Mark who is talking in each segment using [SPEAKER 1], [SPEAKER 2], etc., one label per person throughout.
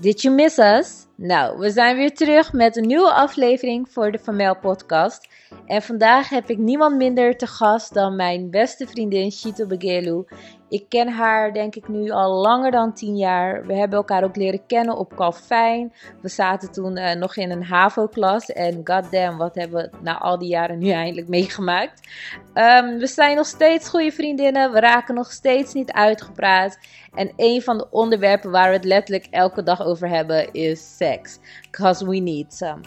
[SPEAKER 1] Did you miss us? Nou, we zijn weer terug met een nieuwe aflevering voor de Vermel podcast. En vandaag heb ik niemand minder te gast dan mijn beste vriendin Shito Begelu. Ik ken haar denk ik nu al langer dan 10 jaar. We hebben elkaar ook leren kennen op Calfijn. We zaten toen eh, nog in een HAVO-klas. En goddamn, wat hebben we na al die jaren nu eindelijk meegemaakt. Ehm, we zijn nog steeds goede vriendinnen. We raken nog steeds niet uitgepraat. En een van de onderwerpen waar we het letterlijk elke dag over hebben is seks. Because we need some.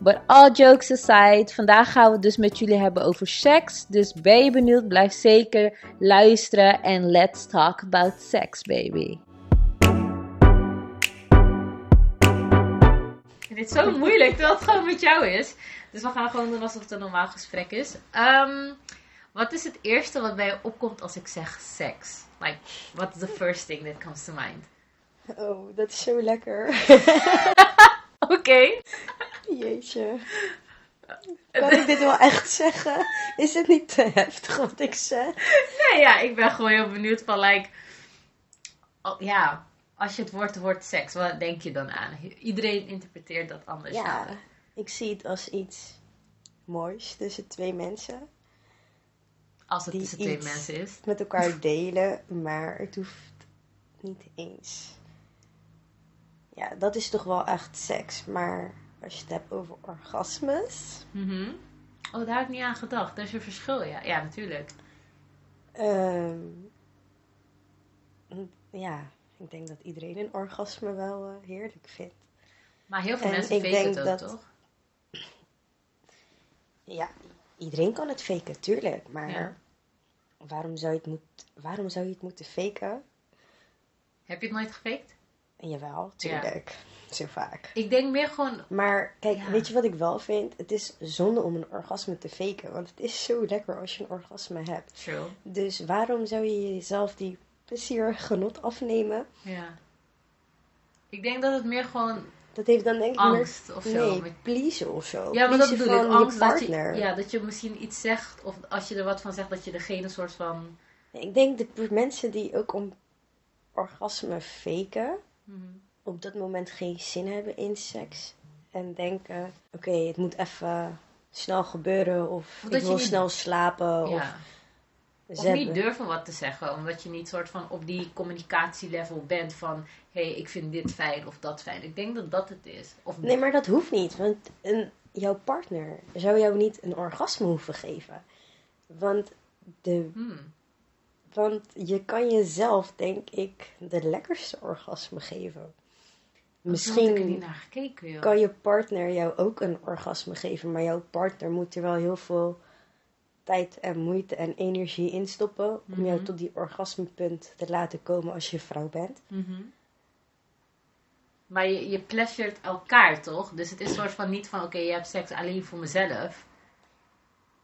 [SPEAKER 1] But all jokes aside, vandaag gaan we het dus met jullie hebben over seks. Dus ben je benieuwd, blijf zeker luisteren en let's talk about sex, baby.
[SPEAKER 2] Het is zo moeilijk terwijl het gewoon met jou is. Dus we gaan gewoon doen alsof het een normaal gesprek is. Ehm, wat is het eerste wat bij je opkomt als ik zeg seks? Like, what is the first thing that comes to mind?
[SPEAKER 3] Oh, dat is zo lekker.
[SPEAKER 2] Oké.
[SPEAKER 3] Jeetje. Kan ik dit wel echt zeggen? Is het niet te heftig wat ik zeg?
[SPEAKER 2] Nee, ja, ik ben gewoon heel benieuwd van, like... oh, ja, als je het woord woord seks, wat denk je dan aan? Iedereen interpreteert dat anders.
[SPEAKER 3] Ja, ik zie het als iets moois tussen twee mensen.
[SPEAKER 2] Als het tussen twee mensen is.
[SPEAKER 3] Met elkaar delen, maar het hoeft niet eens. Ja, dat is toch wel echt seks. Maar als je het hebt over orgasmes...
[SPEAKER 2] Mhm. Oh, daar heb ik niet aan gedacht. Er is een verschil, ja. Ja, natuurlijk.
[SPEAKER 3] ehm, ja, ik denk dat iedereen een orgasme wel eh, heerlijk vindt.
[SPEAKER 2] Maar heel veel
[SPEAKER 3] En
[SPEAKER 2] mensen
[SPEAKER 3] denk
[SPEAKER 2] het ook,
[SPEAKER 3] dat-
[SPEAKER 2] toch?
[SPEAKER 3] Ja, iedereen kan het faken, tuurlijk. Maar
[SPEAKER 2] Ja.
[SPEAKER 3] waarom, zou je het moet, waarom zou je het moeten faken?
[SPEAKER 2] Heb je het nooit gefaked?
[SPEAKER 3] Jawel, tuurlijk. Zo vaak.
[SPEAKER 2] Ik denk meer gewoon...
[SPEAKER 3] Maar kijk,
[SPEAKER 2] Ja.
[SPEAKER 3] weet je wat ik wel vind? Het is zonde om een orgasme te faken. Want het is zo lekker als je een orgasme hebt.
[SPEAKER 2] True.
[SPEAKER 3] Dus waarom zou je jezelf die plezier genot afnemen?
[SPEAKER 2] Ja. Ik denk dat het meer gewoon
[SPEAKER 3] Dat heeft dan denk ik
[SPEAKER 2] angst of zo.
[SPEAKER 3] Nee,
[SPEAKER 2] met-
[SPEAKER 3] pleasen of zo.
[SPEAKER 2] Ja, maar dat bedoel ik. Angst dat je, ja, dat je misschien iets zegt. Of als je er wat van zegt, dat je degene soort van...
[SPEAKER 3] Ik denk de mensen die ook om orgasme faken...
[SPEAKER 2] Mhm.
[SPEAKER 3] op dat moment geen zin hebben in seks. En denken, oké, het moet even snel gebeuren. Of,
[SPEAKER 2] Of
[SPEAKER 3] ik wil
[SPEAKER 2] niet-
[SPEAKER 3] snel slapen. Of,
[SPEAKER 2] Ja.
[SPEAKER 3] ze
[SPEAKER 2] Of niet durven wat te zeggen. Omdat je niet soort van op die communicatielevel bent van... Hé, hey, ik vind dit fijn of dat fijn. Ik denk dat dat het is. Of
[SPEAKER 3] Nee, maar dat hoeft niet. Want een, jouw partner zou jou niet een orgasme hoeven geven. Want, de,
[SPEAKER 2] Hmm.
[SPEAKER 3] want je kan jezelf, denk ik, de lekkerste orgasme geven.
[SPEAKER 2] Misschien niet
[SPEAKER 3] Misschien
[SPEAKER 2] naar gekeken,
[SPEAKER 3] kan je partner jou ook een orgasme geven, maar jouw partner moet er wel heel veel tijd en moeite en energie in stoppen om jou
[SPEAKER 2] Mhm.
[SPEAKER 3] tot die orgasmepunt te laten komen als je vrouw bent.
[SPEAKER 2] Mhm. Maar je, je pleasuret elkaar, toch? Dus het is soort van niet van... Oké, je hebt seks alleen voor mezelf.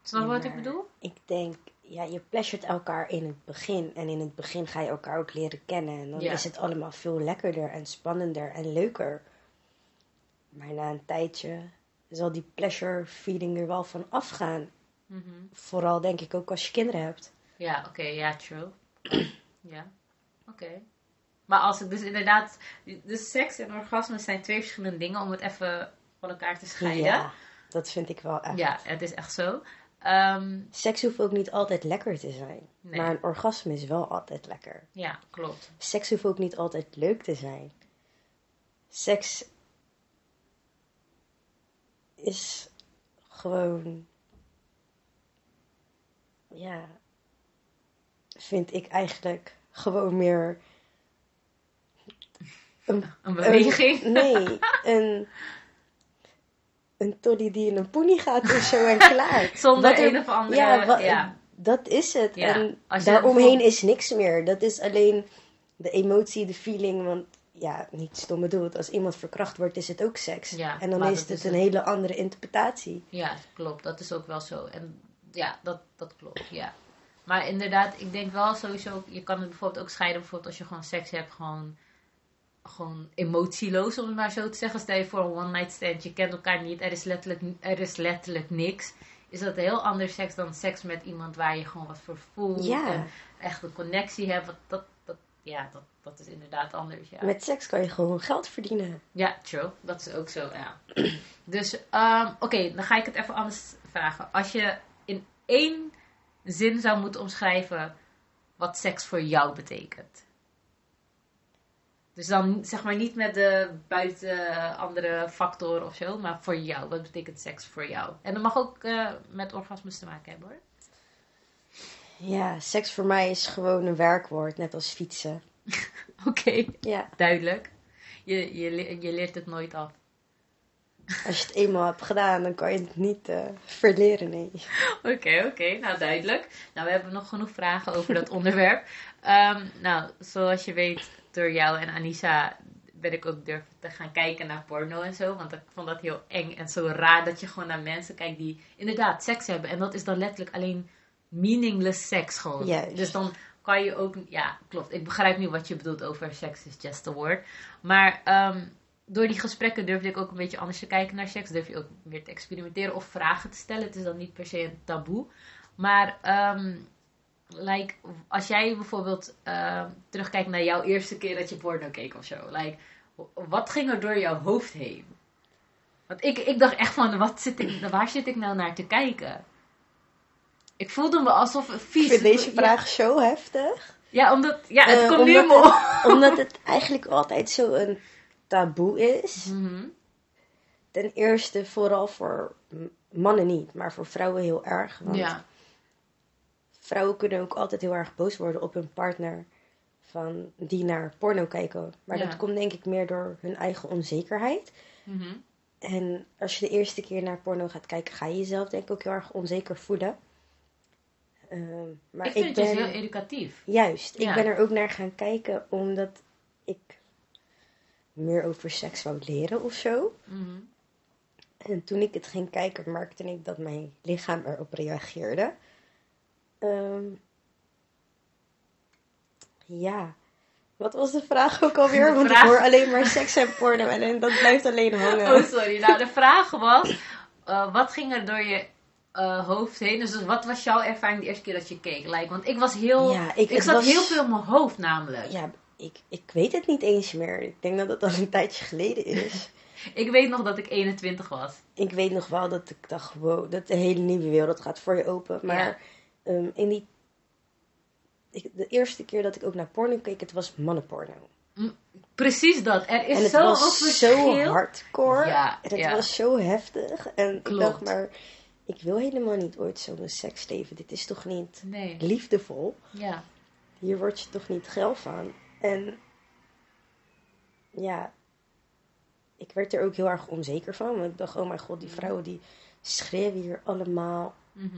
[SPEAKER 2] Snap je wat ik bedoel?
[SPEAKER 3] Ik denk, ja, je pleasuret elkaar in het begin en in het begin ga je elkaar ook leren kennen en dan is het allemaal veel lekkerder en spannender en leuker. Maar na een tijdje zal die pleasure feeling er wel van afgaan.
[SPEAKER 2] Mhm.
[SPEAKER 3] Vooral denk ik ook als je kinderen hebt.
[SPEAKER 2] Ja, oké, ja, true. ja, oké. Maar als het dus inderdaad... Dus seks en orgasme zijn twee verschillende dingen om het even van elkaar te scheiden.
[SPEAKER 3] Ja,
[SPEAKER 2] Ja,
[SPEAKER 3] dat vind ik wel echt.
[SPEAKER 2] het is echt zo. Ehm,
[SPEAKER 3] Seks hoeft ook niet altijd lekker te zijn.
[SPEAKER 2] Nee.
[SPEAKER 3] Maar een orgasme is wel altijd lekker.
[SPEAKER 2] ja, klopt.
[SPEAKER 3] Seks hoeft ook niet altijd leuk te zijn. Seks is gewoon. Ja. Vind ik eigenlijk gewoon meer. Een,
[SPEAKER 2] Een beweging.
[SPEAKER 3] een- nee, een. Een toddy die in een poenie gaat of zo en klaar.
[SPEAKER 2] Zonder
[SPEAKER 3] Wat er-
[SPEAKER 2] een of andere...
[SPEAKER 3] ja,
[SPEAKER 2] Ja,
[SPEAKER 3] dat is het.
[SPEAKER 2] Ja,
[SPEAKER 3] En daaromheen is niks meer. Dat is alleen de emotie, de feeling. Want ja, niet stom bedoeld. Als iemand verkracht wordt, is het ook seks.
[SPEAKER 2] Ja,
[SPEAKER 3] en dan is het
[SPEAKER 2] is
[SPEAKER 3] een
[SPEAKER 2] het.
[SPEAKER 3] hele andere interpretatie.
[SPEAKER 2] Ja, klopt. Dat is ook wel zo. En ja, dat, dat klopt, ja. Maar inderdaad, ik denk wel sowieso, je kan het bijvoorbeeld ook scheiden, bijvoorbeeld als je gewoon seks hebt, gewoon, gewoon emotieloos, om het maar zo te zeggen. Stel je voor een one night stand, je kent elkaar niet, er is letterlijk, er is letterlijk niks. Is dat heel anders seks dan seks met iemand waar je gewoon wat voor voelt
[SPEAKER 3] Ja.
[SPEAKER 2] en echt een connectie hebt. Dat, dat ja, dat, dat is inderdaad anders. Ja.
[SPEAKER 3] Met seks kan je gewoon geld verdienen.
[SPEAKER 2] Ja, true. Dat is ook zo, ja. Dus, ehm, oké, dan ga ik het even anders vragen. Als je één zin zou moeten omschrijven wat seks voor jou betekent. Dus dan zeg maar niet met de buiten andere factor of zo, maar voor jou. Wat betekent seks voor jou? En dat mag ook eh, met orgasmes te maken hebben hoor.
[SPEAKER 3] Ja, seks voor mij is gewoon een werkwoord, net als fietsen.
[SPEAKER 2] Oké,
[SPEAKER 3] Ja,
[SPEAKER 2] duidelijk. Je, je, je leert het nooit af.
[SPEAKER 3] Als je het eenmaal hebt gedaan, dan kan je het niet eh, verleren, nee.
[SPEAKER 2] Oké, oké. Nou, duidelijk. Nou, we hebben nog genoeg vragen over dat onderwerp. Ehm, nou, zoals je weet, door jou en Anissa ben ik ook durven te gaan kijken naar porno en zo. Want ik vond dat heel eng en zo raar dat je gewoon naar mensen kijkt die inderdaad seks hebben. En dat is dan letterlijk alleen meaningless seks gewoon.
[SPEAKER 3] Juist.
[SPEAKER 2] Dus dan kan je ook... Ja, klopt. Ik begrijp nu wat je bedoelt over seks is just a word. Maar ehm, door die gesprekken durfde ik ook een beetje anders te kijken naar seks. Durf je ook meer te experimenteren of vragen te stellen. Het is dan niet per se een taboe. Maar ehm, like, als jij bijvoorbeeld ehm, terugkijkt naar jouw eerste keer dat je porno keek of zo. Like, wat ging er door jouw hoofd heen? Want ik, ik dacht echt van, wat zit ik, waar zit ik nou naar te kijken? Ik voelde me alsof
[SPEAKER 3] Ik
[SPEAKER 2] vies.
[SPEAKER 3] vind deze
[SPEAKER 2] Ja,
[SPEAKER 3] vraag zo heftig.
[SPEAKER 2] Ja, omdat, ja, het
[SPEAKER 3] Eh,
[SPEAKER 2] komt nu
[SPEAKER 3] omdat, omdat het eigenlijk altijd zo een taboe is.
[SPEAKER 2] Mhm.
[SPEAKER 3] Ten eerste vooral voor mannen niet, maar voor vrouwen heel erg. Want
[SPEAKER 2] Ja,
[SPEAKER 3] vrouwen kunnen ook altijd heel erg boos worden op hun partner van die naar porno kijken. Maar
[SPEAKER 2] Ja.
[SPEAKER 3] dat komt denk ik meer door hun eigen onzekerheid.
[SPEAKER 2] Mhm.
[SPEAKER 3] En als je de eerste keer naar porno gaat kijken, ga je jezelf denk ik ook heel erg onzeker voelen. Ehm, maar
[SPEAKER 2] ik vind
[SPEAKER 3] ik
[SPEAKER 2] het
[SPEAKER 3] ben
[SPEAKER 2] dus heel educatief.
[SPEAKER 3] juist,
[SPEAKER 2] Ja.
[SPEAKER 3] ik ben er ook naar gaan kijken omdat ik meer over seks wou leren of zo.
[SPEAKER 2] Mhm.
[SPEAKER 3] En toen ik het ging kijken, merkte ik dat mijn lichaam erop reageerde. Ehm, ja, wat was de vraag ook alweer? Want
[SPEAKER 2] vraag-
[SPEAKER 3] ik hoor alleen maar seks en porno en, dat blijft alleen hangen.
[SPEAKER 2] Oh, sorry. Nou, de vraag was, eh, wat ging er door je eh, hoofd heen? Dus wat was jouw ervaring de eerste keer dat je keek? Like, want ik was heel,
[SPEAKER 3] Ja,
[SPEAKER 2] ik, zat
[SPEAKER 3] was-
[SPEAKER 2] heel veel in mijn hoofd namelijk.
[SPEAKER 3] Ja, ik, ik weet het niet eens meer. Ik denk dat het al een tijdje geleden is.
[SPEAKER 2] Ik weet nog dat ik 21 was.
[SPEAKER 3] ik weet nog wel dat ik dacht, wow, dat de hele nieuwe wereld gaat voor je open. Maar
[SPEAKER 2] Ja.
[SPEAKER 3] ehm, in die... Ik, de eerste keer dat ik ook naar porno keek, het was mannenporno.
[SPEAKER 2] Precies dat. Er is
[SPEAKER 3] En het
[SPEAKER 2] zo'n
[SPEAKER 3] was
[SPEAKER 2] verschil.
[SPEAKER 3] zo hardcore.
[SPEAKER 2] Ja,
[SPEAKER 3] en het
[SPEAKER 2] ja.
[SPEAKER 3] was zo heftig. En
[SPEAKER 2] Klopt.
[SPEAKER 3] ik dacht maar, ik wil helemaal niet ooit zo'n seksleven. Dit is toch niet
[SPEAKER 2] Nee,
[SPEAKER 3] liefdevol?
[SPEAKER 2] ja.
[SPEAKER 3] Hier word je toch niet geil van? En ja, ik werd er ook heel erg onzeker van. Want ik dacht, oh mijn god, die vrouwen die schreeuwen hier allemaal.
[SPEAKER 2] Mhm.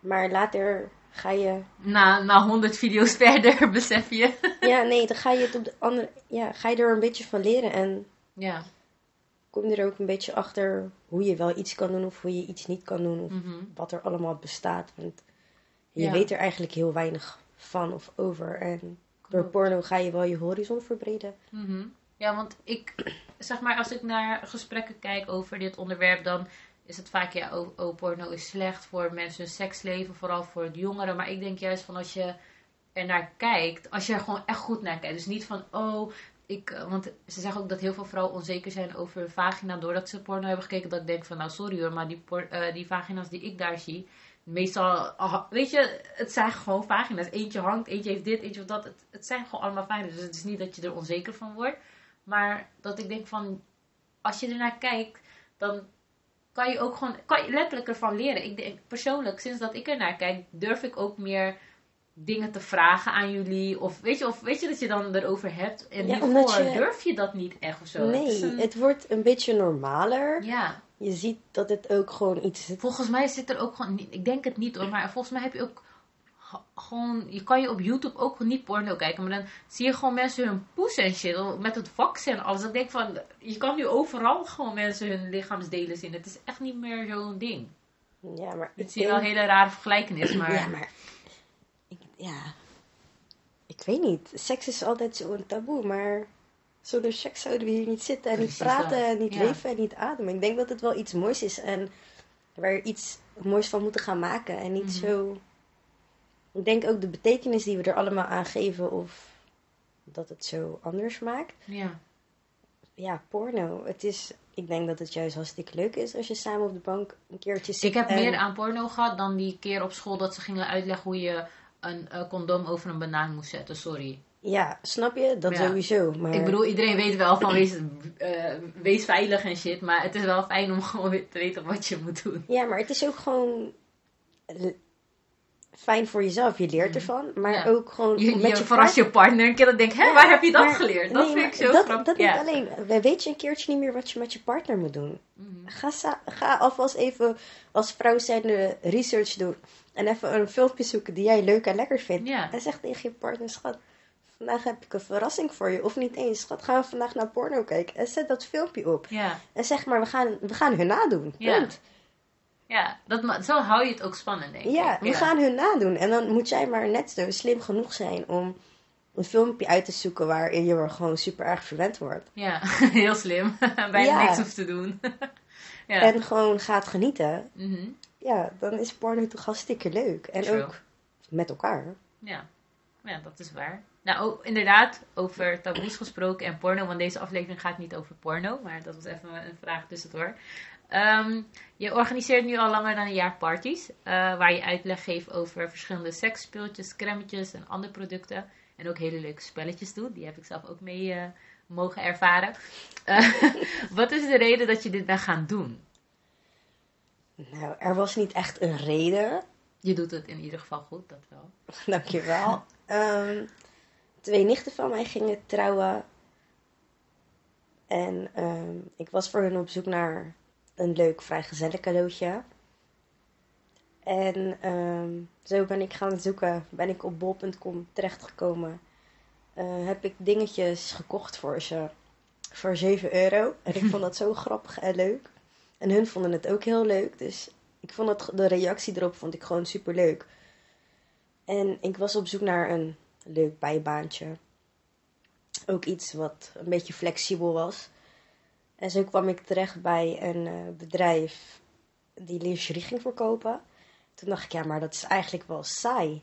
[SPEAKER 3] Maar later ga je...
[SPEAKER 2] Na, na 100 video's verder besef je.
[SPEAKER 3] Ja, nee, dan ga je het op de andere... Ja, ga je er een beetje van leren. En
[SPEAKER 2] ja.
[SPEAKER 3] kom je er ook een beetje achter hoe je wel iets kan doen of hoe je iets niet kan doen. Of
[SPEAKER 2] Mhm.
[SPEAKER 3] wat er allemaal bestaat. Want je
[SPEAKER 2] Ja.
[SPEAKER 3] weet er eigenlijk heel weinig van of over. En door porno ga je wel je horizon verbreden.
[SPEAKER 2] Mhm. Ja, want ik, zeg maar, als ik naar gesprekken kijk over dit onderwerp, dan is het vaak, ja, oh, oh, porno is slecht voor mensen hun seksleven, vooral voor de jongeren. Maar ik denk juist van als je er naar kijkt, als je er gewoon echt goed naar kijkt. Dus niet van, oh, ik, eh, want ze zeggen ook dat heel veel vrouwen onzeker zijn over hun vagina doordat ze porno hebben gekeken. Dat ik denk van, nou sorry hoor, maar die, por- eh, die vagina's die ik daar zie, meestal, ah, weet je, het zijn gewoon vagina's. Eentje hangt, eentje heeft dit, eentje heeft dat. Het, het zijn gewoon allemaal vagina's. Dus het is niet dat je er onzeker van wordt. Maar dat ik denk van, als je ernaar kijkt, dan kan je ook gewoon, kan je letterlijk ervan leren. Ik denk persoonlijk, sinds dat ik ernaar kijk, durf ik ook meer dingen te vragen aan jullie. Of weet je, of weet je dat je dan erover hebt. En
[SPEAKER 3] Ja,
[SPEAKER 2] hiervoor
[SPEAKER 3] je-
[SPEAKER 2] durf je dat niet echt of zo. Het is
[SPEAKER 3] Nee,
[SPEAKER 2] een-
[SPEAKER 3] het wordt een beetje normaler.
[SPEAKER 2] ja,
[SPEAKER 3] Je ziet dat het ook gewoon iets is.
[SPEAKER 2] volgens mij zit er ook gewoon, niet- ik denk het niet hoor, maar volgens mij heb je ook gewoon, je kan je op YouTube ook niet porno kijken, maar dan zie je gewoon mensen hun poes en shit, met het wax en alles. Ik denk van, je kan nu overal gewoon mensen hun lichaamsdelen zien. Het is echt niet meer zo'n ding.
[SPEAKER 3] Ja, maar
[SPEAKER 2] Ik
[SPEAKER 3] ik
[SPEAKER 2] zie wel een hele rare vergelijkenis, maar...
[SPEAKER 3] Ja, maar... Ja... Ik weet niet. Seks is altijd zo'n taboe, maar... Zonder seks zouden we hier niet zitten en niet praten
[SPEAKER 2] dat,
[SPEAKER 3] en niet
[SPEAKER 2] ja.
[SPEAKER 3] leven en niet ademen. Ik denk dat het wel iets moois is en waar we iets moois van moeten gaan maken. En niet
[SPEAKER 2] Mhm.
[SPEAKER 3] zo... Ik denk ook de betekenis die we er allemaal aan geven of dat het zo anders maakt.
[SPEAKER 2] Ja.
[SPEAKER 3] Ja, porno. Het is, ik denk dat het juist hartstikke leuk is als je samen op de bank een keertje zit.
[SPEAKER 2] Ik heb
[SPEAKER 3] en-
[SPEAKER 2] meer aan porno gehad dan die keer op school dat ze gingen uitleggen hoe je een eh, condoom over een banaan moest zetten. Sorry.
[SPEAKER 3] Ja, snap je? Dat
[SPEAKER 2] Ja.
[SPEAKER 3] sowieso. Maar
[SPEAKER 2] Ik bedoel, iedereen weet wel van wees, eh, wees veilig en shit. Maar het is wel fijn om gewoon te weten wat je moet doen.
[SPEAKER 3] Ja, maar het is ook gewoon fijn voor jezelf. Je leert ervan. Maar.
[SPEAKER 2] Ja.
[SPEAKER 3] ook gewoon
[SPEAKER 2] Je,
[SPEAKER 3] met
[SPEAKER 2] je
[SPEAKER 3] je
[SPEAKER 2] verrast je partner een keer dat denkt, hè, waar heb je dat
[SPEAKER 3] maar-
[SPEAKER 2] geleerd? Dat
[SPEAKER 3] nee,
[SPEAKER 2] vind ik zo
[SPEAKER 3] dat,
[SPEAKER 2] grappig.
[SPEAKER 3] Dat
[SPEAKER 2] ja.
[SPEAKER 3] niet alleen. Weet je een keertje niet meer wat je met je partner moet doen.
[SPEAKER 2] Mhm.
[SPEAKER 3] Ga, ga alvast even als vrouw zijnde research doen. En even een filmpje zoeken die jij leuk en lekker vindt.
[SPEAKER 2] Ja.
[SPEAKER 3] En zeg tegen je partner, schat, vandaag heb ik een verrassing voor je. Of niet eens, schat, gaan we vandaag naar porno kijken. En zet dat filmpje op. En zeg maar, we gaan, we gaan hun nadoen. Punt.
[SPEAKER 2] Ja dat, zo hou je het ook spannend, denk ik.
[SPEAKER 3] Ja, we gaan hun nadoen. En dan moet jij maar net zo slim genoeg zijn om een filmpje uit te zoeken waarin je er gewoon super erg verwend wordt.
[SPEAKER 2] Ja, heel slim. Bijna
[SPEAKER 3] Ja.
[SPEAKER 2] niks hoeft te doen. ja.
[SPEAKER 3] En gewoon gaat genieten.
[SPEAKER 2] Mhm.
[SPEAKER 3] Ja, dan is porno toch hartstikke leuk. En
[SPEAKER 2] True.
[SPEAKER 3] ook met elkaar.
[SPEAKER 2] Ja. ja, dat is waar. Nou, inderdaad, over taboes gesproken en porno. Want deze aflevering gaat niet over porno. Maar dat was even een vraag tussendoor. Ehm, je organiseert nu al langer dan een jaar parties. eh, waar je uitleg geeft over verschillende seksspeeltjes, crèmetjes en andere producten. En ook hele leuke spelletjes doet. Die heb ik zelf ook mee eh, mogen ervaren. Eh, wat is de reden dat je dit bent gaan doen?
[SPEAKER 3] Nou, er was niet echt een reden.
[SPEAKER 2] Je doet het in ieder geval goed, dat wel.
[SPEAKER 3] Dankjewel. Ehm twee nichten van mij gingen trouwen. En ehm, ik was voor hun op zoek naar een leuk vrijgezellig cadeautje. En ehm, zo ben ik gaan zoeken. Ben ik op bol.com terechtgekomen. Eh, heb ik dingetjes gekocht voor ze. Voor 7 euro. En ik vond dat zo grappig en leuk. En hun vonden het ook heel leuk. Dus ik vond het, de reactie erop vond ik gewoon super leuk. En ik was op zoek naar een leuk bijbaantje. Ook iets wat een beetje flexibel was. En zo kwam ik terecht bij een eh, bedrijf die lingerie ging verkopen. Toen dacht ik, ja, maar dat is eigenlijk wel saai.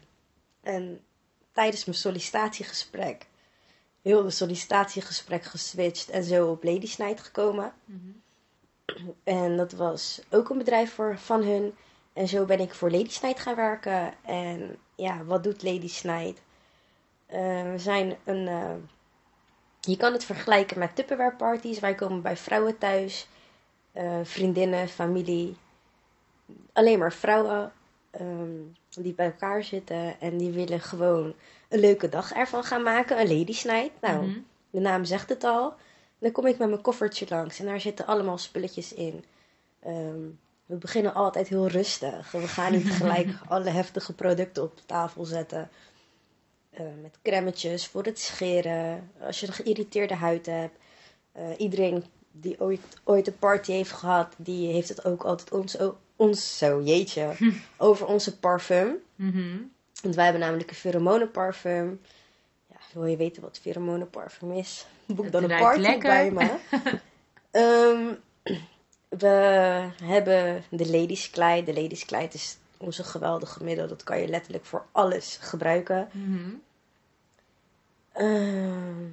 [SPEAKER 3] En tijdens mijn sollicitatiegesprek, heel de sollicitatiegesprek geswitcht en zo op Ladies Night gekomen. En dat was ook een bedrijf voor, van hun. En zo ben ik voor Ladies Night gaan werken. En ja, wat doet Ladies Night? Eh, we zijn een... eh, je kan het vergelijken met Tupperware parties. Wij komen bij vrouwen thuis. eh, vriendinnen, familie. Alleen maar vrouwen. ehm, die bij elkaar zitten. En die willen gewoon een leuke dag ervan gaan maken. Een Ladies Night. Nou,
[SPEAKER 2] Mhm.
[SPEAKER 3] de naam zegt het al. Dan kom ik met mijn koffertje langs en daar zitten allemaal spulletjes in. Ehm, we beginnen altijd heel rustig. We gaan niet gelijk alle heftige producten op tafel zetten. Eh, met crèmetjes voor het scheren. Als je een geïrriteerde huid hebt. Eh, iedereen die ooit, ooit een party heeft gehad, die heeft het ook altijd ons, ons zo, jeetje, over onze parfum.
[SPEAKER 2] Mhm.
[SPEAKER 3] Want wij hebben namelijk een pheromonenparfum. Ja, wil je weten wat pheromonenparfum is? Boek dan een party
[SPEAKER 2] lekker.
[SPEAKER 3] bij me. Ehm, we hebben de Ladies Kleid. De Ladies Kleid is onze geweldige middel. Dat kan je letterlijk voor alles gebruiken.
[SPEAKER 2] Mhm.
[SPEAKER 3] Ehm,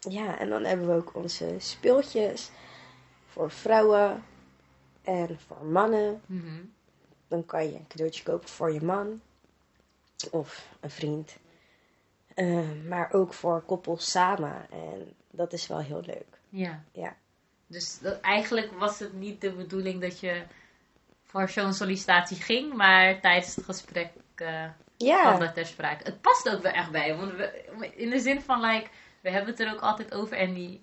[SPEAKER 3] ja, en dan hebben we ook onze speeltjes voor vrouwen en voor mannen.
[SPEAKER 2] Mhm.
[SPEAKER 3] Dan kan je een cadeautje kopen voor je man of een vriend. Eh, maar ook voor koppels samen. En dat is wel heel leuk.
[SPEAKER 2] Ja.
[SPEAKER 3] Ja.
[SPEAKER 2] Dus dat, eigenlijk was het niet de bedoeling dat je voor zo'n sollicitatie ging, maar tijdens het gesprek kwam
[SPEAKER 3] Ja,
[SPEAKER 2] dat ter sprake. Het past ook wel echt bij, want we, in de zin van, like, we hebben het er ook altijd over en die,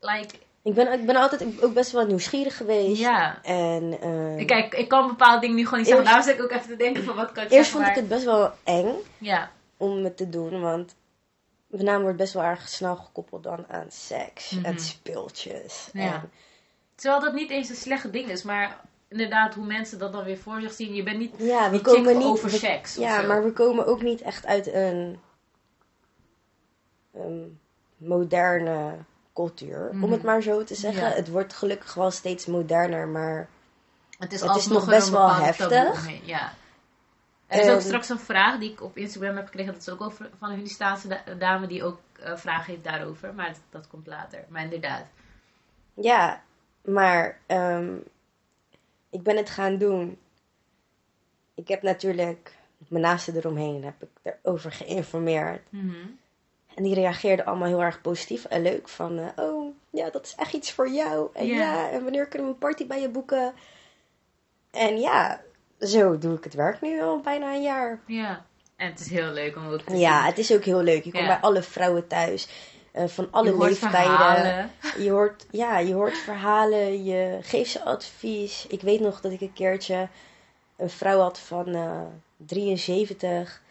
[SPEAKER 2] like,
[SPEAKER 3] ik ben, ik ben altijd ook best wel nieuwsgierig geweest.
[SPEAKER 2] ja.
[SPEAKER 3] En eh,
[SPEAKER 2] Kijk, ik kan bepaalde dingen nu gewoon niet zeggen, daarom zit ik ook even te denken van wat kan ik
[SPEAKER 3] eerst vond ik het best wel eng
[SPEAKER 2] Ja,
[SPEAKER 3] om het te doen. Want mijn naam wordt best wel erg snel gekoppeld dan aan seks
[SPEAKER 2] Mhm.
[SPEAKER 3] en speeltjes.
[SPEAKER 2] Ja.
[SPEAKER 3] En,
[SPEAKER 2] terwijl dat niet eens een slecht ding is, maar inderdaad hoe mensen dat dan weer voor zich zien. Je bent niet
[SPEAKER 3] ja, we komen niet...
[SPEAKER 2] over
[SPEAKER 3] we-
[SPEAKER 2] seks
[SPEAKER 3] Ja, maar we komen ook niet echt uit een, een moderne cultuur, om
[SPEAKER 2] Mhm.
[SPEAKER 3] het maar zo te zeggen.
[SPEAKER 2] Ja.
[SPEAKER 3] Het wordt gelukkig wel steeds moderner, maar
[SPEAKER 2] Het is,
[SPEAKER 3] Het is nog best wel heftig.
[SPEAKER 2] Ja. Er is ook
[SPEAKER 3] En-
[SPEAKER 2] straks een vraag die ik op Instagram heb gekregen. Dat is ook over, van een Hindustaanse da- dame die ook eh vragen heeft daarover. Maar dat, dat komt later. Maar inderdaad.
[SPEAKER 3] Ja, maar ehm, ik ben het gaan doen. Ik heb natuurlijk mijn naasten eromheen heb ik erover geïnformeerd.
[SPEAKER 2] Mhm.
[SPEAKER 3] En die reageerden allemaal heel erg positief en leuk. Van, eh, oh, ja, dat is echt iets voor jou. En
[SPEAKER 2] Ja.
[SPEAKER 3] ja. en wanneer kunnen we een party bij je boeken? En ja, zo doe ik het werk nu al bijna een jaar.
[SPEAKER 2] Ja. En het is heel leuk om ook te
[SPEAKER 3] Ja,
[SPEAKER 2] zien.
[SPEAKER 3] het is ook heel leuk. Je komt
[SPEAKER 2] Ja.
[SPEAKER 3] bij alle vrouwen thuis. Eh, van alle
[SPEAKER 2] Je
[SPEAKER 3] leeftijden. Je hoort, ja, je hoort verhalen, je geeft ze advies. Ik weet nog dat ik een keertje een vrouw had van eh 73.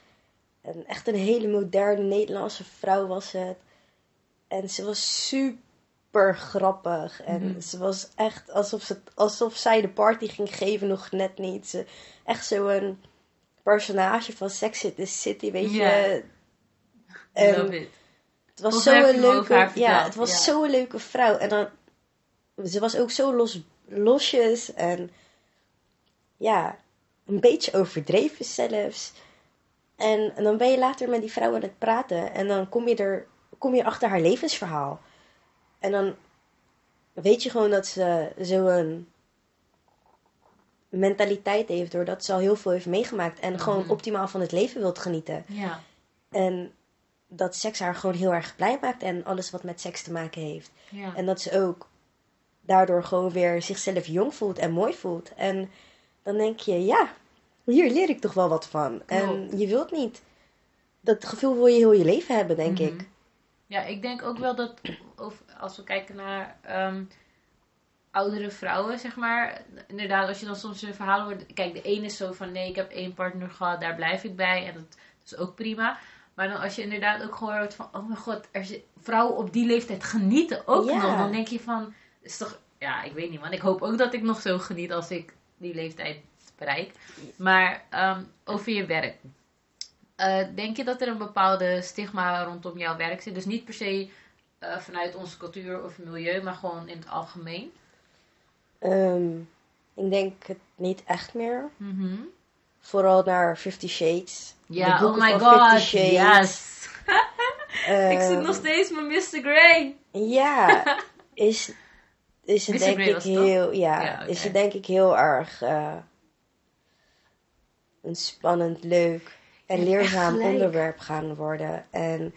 [SPEAKER 3] En echt een hele moderne Nederlandse vrouw was het. En ze was super grappig. En
[SPEAKER 2] Mhm.
[SPEAKER 3] ze was echt alsof, ze, alsof zij de party ging geven, nog net niet. Ze, echt zo'n personage van Sex in the City, weet
[SPEAKER 2] Ja.
[SPEAKER 3] je.
[SPEAKER 2] I
[SPEAKER 3] En-
[SPEAKER 2] love it.
[SPEAKER 3] Het was zo'n leuke, ja,
[SPEAKER 2] verteld,
[SPEAKER 3] het was
[SPEAKER 2] ja.
[SPEAKER 3] zo'n leuke vrouw. En dan, ze was ook zo los, losjes en ja, een beetje overdreven zelfs. En, en dan ben je later met die vrouw aan het praten en dan kom je er, kom je achter haar levensverhaal. En dan weet je gewoon dat ze zo'n mentaliteit heeft, doordat ze al heel veel heeft meegemaakt en gewoon
[SPEAKER 2] Mhm.
[SPEAKER 3] optimaal van het leven wilt genieten.
[SPEAKER 2] Ja.
[SPEAKER 3] En dat seks haar gewoon heel erg blij maakt en alles wat met seks te maken heeft.
[SPEAKER 2] Ja.
[SPEAKER 3] En dat ze ook daardoor gewoon weer zichzelf jong voelt en mooi voelt. En dan denk je, ja, hier leer ik toch wel wat van. En je wilt niet. Dat gevoel wil je heel je leven hebben, denk
[SPEAKER 2] Mhm.
[SPEAKER 3] ik.
[SPEAKER 2] Ja, ik denk ook wel dat of, als we kijken naar ehm, oudere vrouwen, zeg maar. Inderdaad, als je dan soms een verhalen hoort. Kijk, de ene is zo van nee, ik heb één partner gehad, daar blijf ik bij. En dat, is ook prima. Maar dan als je inderdaad ook hoort van, oh mijn god, er vrouwen op die leeftijd genieten ook nog. Dan denk je van, is toch, ja, ik weet niet man. Ik hoop ook dat ik nog zo geniet als ik die leeftijd bereik. Maar ehm, over je werk. Eh, denk je dat er een bepaalde stigma rondom jouw werk zit? Dus niet per se eh, vanuit onze cultuur of milieu, maar gewoon in het algemeen.
[SPEAKER 3] Ehm, ik denk het niet echt meer.
[SPEAKER 2] Mhm.
[SPEAKER 3] Vooral naar Fifty Shades.
[SPEAKER 2] Ja, oh my god,
[SPEAKER 3] Fifty Shades.
[SPEAKER 2] yes. ik zit
[SPEAKER 3] Ehm,
[SPEAKER 2] nog steeds met Mr. Grey.
[SPEAKER 3] Ja, is, is het denk ik heel, ja, is het denk ik heel erg eh, een spannend, leuk en leerzaam onderwerp gaan worden. En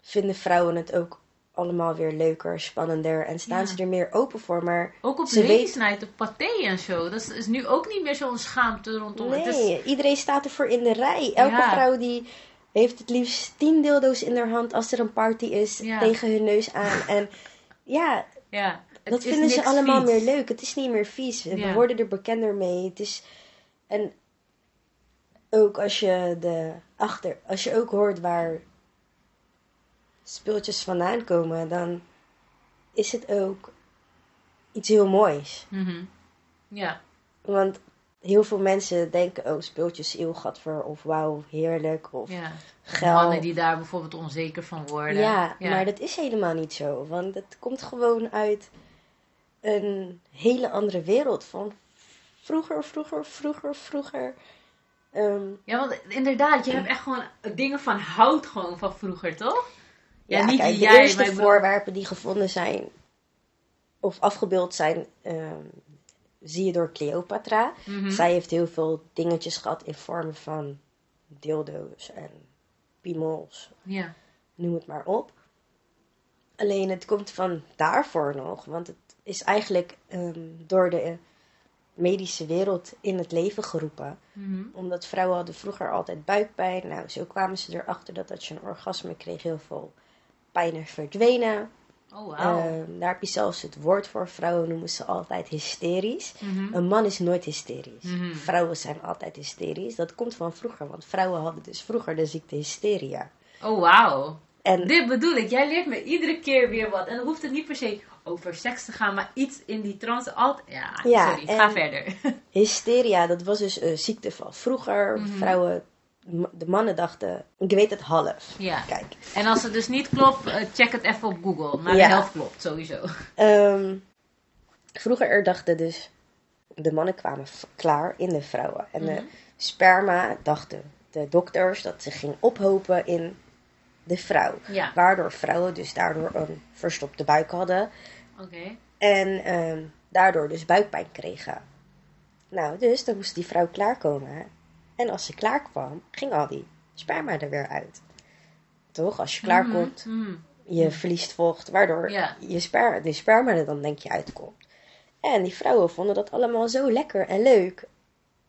[SPEAKER 3] vinden vrouwen het ook allemaal weer leuker, spannender en staan
[SPEAKER 2] Ja.
[SPEAKER 3] ze er meer open voor. Maar
[SPEAKER 2] Ook op
[SPEAKER 3] Ze
[SPEAKER 2] Ladies Night, op Pathé en zo. Dat is, nu ook niet meer zo'n schaamte rondom. Het is,
[SPEAKER 3] nee, iedereen staat ervoor in de rij. Elke
[SPEAKER 2] Ja.
[SPEAKER 3] vrouw die heeft het liefst tien dildo's in haar hand als er een party is
[SPEAKER 2] Ja.
[SPEAKER 3] tegen hun neus aan. En ja,
[SPEAKER 2] ja,
[SPEAKER 3] Dat vinden ze allemaal
[SPEAKER 2] vies.
[SPEAKER 3] meer leuk. Het is niet meer vies. We worden er bekender mee. Het is... En ook als je de achter... Als je ook hoort waar speeltjes vandaan komen, dan is het ook iets heel moois.
[SPEAKER 2] Mhm. Ja,
[SPEAKER 3] Want heel veel mensen denken, oh, speeltjes eeuwgadver of wauw, heerlijk of
[SPEAKER 2] ja.
[SPEAKER 3] geil.
[SPEAKER 2] Mannen die daar bijvoorbeeld onzeker van worden.
[SPEAKER 3] Ja, maar dat is helemaal niet zo. Want het komt gewoon uit een hele andere wereld. Van vroeger, vroeger, vroeger, vroeger. Ehm,
[SPEAKER 2] Ja, want inderdaad, je hebt echt gewoon dingen van hout gewoon van vroeger, toch? Ja,
[SPEAKER 3] ja,
[SPEAKER 2] niet
[SPEAKER 3] kijk,
[SPEAKER 2] die
[SPEAKER 3] de
[SPEAKER 2] jij,
[SPEAKER 3] eerste
[SPEAKER 2] maar
[SPEAKER 3] voorwerpen die gevonden zijn of afgebeeld zijn, ehm, zie je door Cleopatra.
[SPEAKER 2] Mhm.
[SPEAKER 3] Zij heeft heel veel dingetjes gehad in vormen van dildo's en piemels
[SPEAKER 2] Ja.
[SPEAKER 3] noem het maar op. Alleen het komt van daarvoor nog, want het is eigenlijk ehm, door de medische wereld in het leven geroepen.
[SPEAKER 2] Mhm.
[SPEAKER 3] Omdat vrouwen hadden vroeger altijd buikpijn. Nou, zo kwamen ze erachter dat als je een orgasme kreeg, heel veel pijnen verdwenen.
[SPEAKER 2] Oh, wauw.
[SPEAKER 3] Ehm, daar heb je zelfs het woord voor. Vrouwen noemen ze altijd hysterisch.
[SPEAKER 2] Mhm.
[SPEAKER 3] Een man is nooit hysterisch.
[SPEAKER 2] Mhm.
[SPEAKER 3] Vrouwen zijn altijd hysterisch. Dat komt van vroeger, want vrouwen hadden dus vroeger de ziekte hysteria.
[SPEAKER 2] Oh, wauw.
[SPEAKER 3] En
[SPEAKER 2] Dit bedoel ik. Jij leert me iedere keer weer wat. En dan hoeft het niet per se over seks te gaan, maar iets in die trance. Altijd... Ja,
[SPEAKER 3] Ja,
[SPEAKER 2] sorry. Ga verder.
[SPEAKER 3] Hysteria, dat was dus een ziekte van vroeger.
[SPEAKER 2] Mhm.
[SPEAKER 3] Vrouwen, de mannen dachten, ik weet het half.
[SPEAKER 2] ja.
[SPEAKER 3] Kijk,
[SPEAKER 2] En als het dus niet klopt, eh, check het even op Google. Maar
[SPEAKER 3] Ja.
[SPEAKER 2] de helft klopt, sowieso.
[SPEAKER 3] ehm, vroeger er dachten dus, de mannen kwamen klaar in de vrouwen. En de
[SPEAKER 2] Mhm.
[SPEAKER 3] sperma, dachten de dokters, dat ze ging ophopen in de vrouw.
[SPEAKER 2] Ja,
[SPEAKER 3] Waardoor vrouwen dus daardoor een verstopte buik hadden.
[SPEAKER 2] oké.
[SPEAKER 3] En ehm, daardoor dus buikpijn kregen. Nou, dus dan moest die vrouw klaarkomen. En als ze klaarkwam, ging al die sperma er weer uit. Toch? Als je
[SPEAKER 2] Mhm, mhm.
[SPEAKER 3] je verliest vocht, waardoor je sper de sperma er dan denk je uitkomt. En die vrouwen vonden dat allemaal zo lekker en leuk.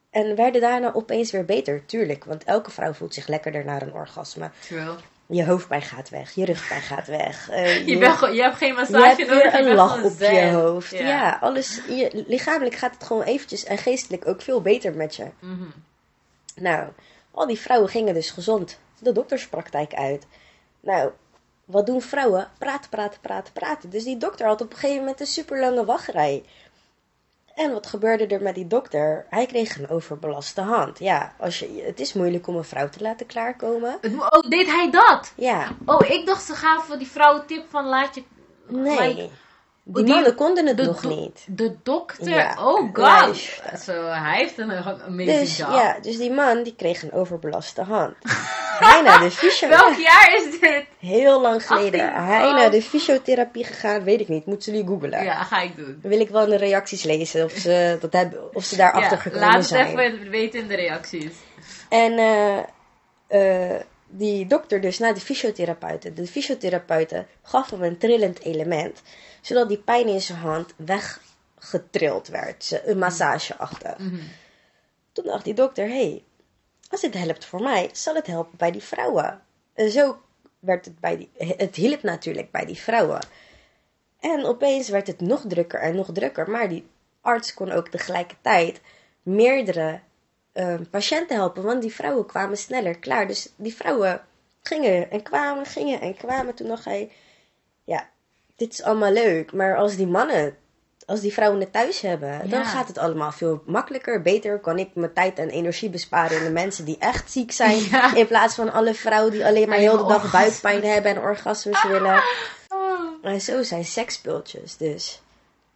[SPEAKER 3] En werden daarna opeens weer beter, tuurlijk. Want elke vrouw voelt zich lekkerder na een orgasme.
[SPEAKER 2] True.
[SPEAKER 3] Je hoofdpijn gaat weg, je rugpijn gaat weg. eh,
[SPEAKER 2] Je, bent je hebt geen
[SPEAKER 3] je
[SPEAKER 2] massage
[SPEAKER 3] hebt
[SPEAKER 2] nodig. je
[SPEAKER 3] een
[SPEAKER 2] bent
[SPEAKER 3] lach op je hoofd. Ja, alles. Je, lichamelijk gaat het gewoon eventjes en geestelijk ook veel beter met je.
[SPEAKER 2] Mhm.
[SPEAKER 3] Nou, al die vrouwen gingen dus gezond de dokterspraktijk uit. Nou, wat doen vrouwen? Praten, praten, praten, praten. Dus die dokter had op een gegeven moment een super lange wachtrij. En wat gebeurde er met die dokter? Hij kreeg een overbelaste hand. Ja, als je, het is moeilijk om een vrouw te laten klaarkomen.
[SPEAKER 2] Oh, deed hij dat?
[SPEAKER 3] Ja,
[SPEAKER 2] Oh, ik dacht ze gaven die vrouw tip van laat je...
[SPEAKER 3] nee. Die
[SPEAKER 2] die-
[SPEAKER 3] mannen konden het
[SPEAKER 2] de
[SPEAKER 3] nog niet.
[SPEAKER 2] De dokter?
[SPEAKER 3] Ja,
[SPEAKER 2] oh god. Zo, hij heeft een amazing
[SPEAKER 3] Dus
[SPEAKER 2] job.
[SPEAKER 3] ja, dus die man die kreeg een overbelaste hand. Hij naar de fysio...
[SPEAKER 2] Welk jaar is dit?
[SPEAKER 3] Heel lang geleden.
[SPEAKER 2] 18,
[SPEAKER 3] Hij
[SPEAKER 2] oh.
[SPEAKER 3] naar de fysiotherapie gegaan, weet ik niet. Moeten jullie googlen.
[SPEAKER 2] Ja, ga ik doen.
[SPEAKER 3] Dan wil ik wel in de reacties lezen of ze, dat hebben, of ze daarachter
[SPEAKER 2] Ja,
[SPEAKER 3] gekomen
[SPEAKER 2] laat het
[SPEAKER 3] zijn.
[SPEAKER 2] even weten in de reacties.
[SPEAKER 3] En eh, eh, die dokter dus naar de fysiotherapeuten. De fysiotherapeuten gaf hem een trillend element. Zodat die pijn in zijn hand weggetrild werd. Ze- Een massage achter.
[SPEAKER 2] Mhm.
[SPEAKER 3] Toen dacht die dokter, hé, hey, als dit helpt voor mij, zal het helpen bij die vrouwen. En zo werd het bij die, het hielp natuurlijk bij die vrouwen. En opeens werd het nog drukker en nog drukker. Maar die arts kon ook tegelijkertijd meerdere eh, patiënten helpen. Want die vrouwen kwamen sneller klaar. Dus die vrouwen gingen en kwamen, gingen en kwamen. Toen dacht hij, ja, dit is allemaal leuk. Maar als die mannen, als die vrouwen het thuis hebben, dan gaat het allemaal veel makkelijker, beter. Kan ik mijn tijd en energie besparen in de mensen die echt ziek zijn.
[SPEAKER 2] Ja.
[SPEAKER 3] In plaats van alle vrouwen die alleen maar heel de dag buikpijn hebben en orgasmes willen.
[SPEAKER 2] Oh.
[SPEAKER 3] En zo zijn seksspeeltjes dus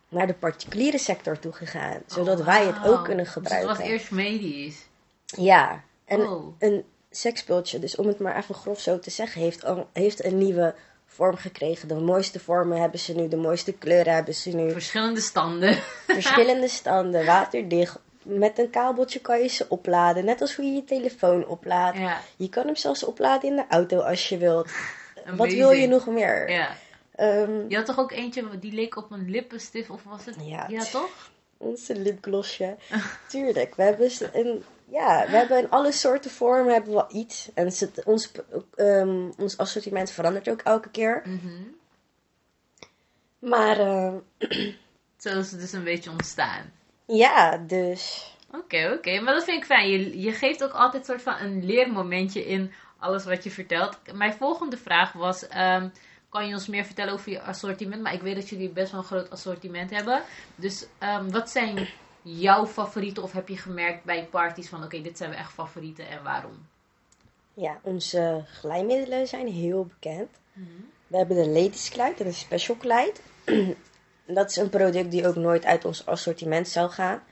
[SPEAKER 3] naar de particuliere sector toe gegaan. Zodat
[SPEAKER 2] Oh,
[SPEAKER 3] wij het ook kunnen
[SPEAKER 2] Dus
[SPEAKER 3] gebruiken.
[SPEAKER 2] het was eerst medisch.
[SPEAKER 3] Ja, en
[SPEAKER 2] Oh.
[SPEAKER 3] een seksspeeltje, dus om het maar even grof zo te zeggen, heeft, al, heeft een nieuwe vorm gekregen. De mooiste vormen hebben ze nu, de mooiste kleuren hebben ze nu.
[SPEAKER 2] Verschillende standen.
[SPEAKER 3] Verschillende standen, waterdicht. Met een kabeltje kan je ze opladen, net als hoe je je telefoon oplaadt.
[SPEAKER 2] Ja.
[SPEAKER 3] Je kan hem zelfs opladen in de auto als je wilt. Wat wil je nog meer?
[SPEAKER 2] Ja.
[SPEAKER 3] Ehm,
[SPEAKER 2] Je had toch ook eentje die leek op een lippenstift of was het?
[SPEAKER 3] Ja.
[SPEAKER 2] ja toch?
[SPEAKER 3] Onze lipglossje. Tuurlijk. We hebben, een, ja, we hebben in alle soorten vormen hebben we iets. En ons, ehm, ons assortiment verandert ook elke keer.
[SPEAKER 2] Mhm.
[SPEAKER 3] Maar eh,
[SPEAKER 2] Zo is het dus een beetje ontstaan.
[SPEAKER 3] ja, dus...
[SPEAKER 2] Oké, oké. Maar dat vind ik fijn. Je, je geeft ook altijd soort van een leermomentje in alles wat je vertelt. Mijn volgende vraag was... ehm, kan je ons meer vertellen over je assortiment? Maar ik weet dat jullie best wel een groot assortiment hebben. Dus ehm, wat zijn jouw favorieten? Of heb je gemerkt bij parties van... Oké, dit zijn we echt favorieten en waarom?
[SPEAKER 3] Ja, onze glijmiddelen zijn heel bekend. We hebben de Ladies Kleid en de Special Kleid. dat is een product die ook nooit uit ons assortiment zou gaan.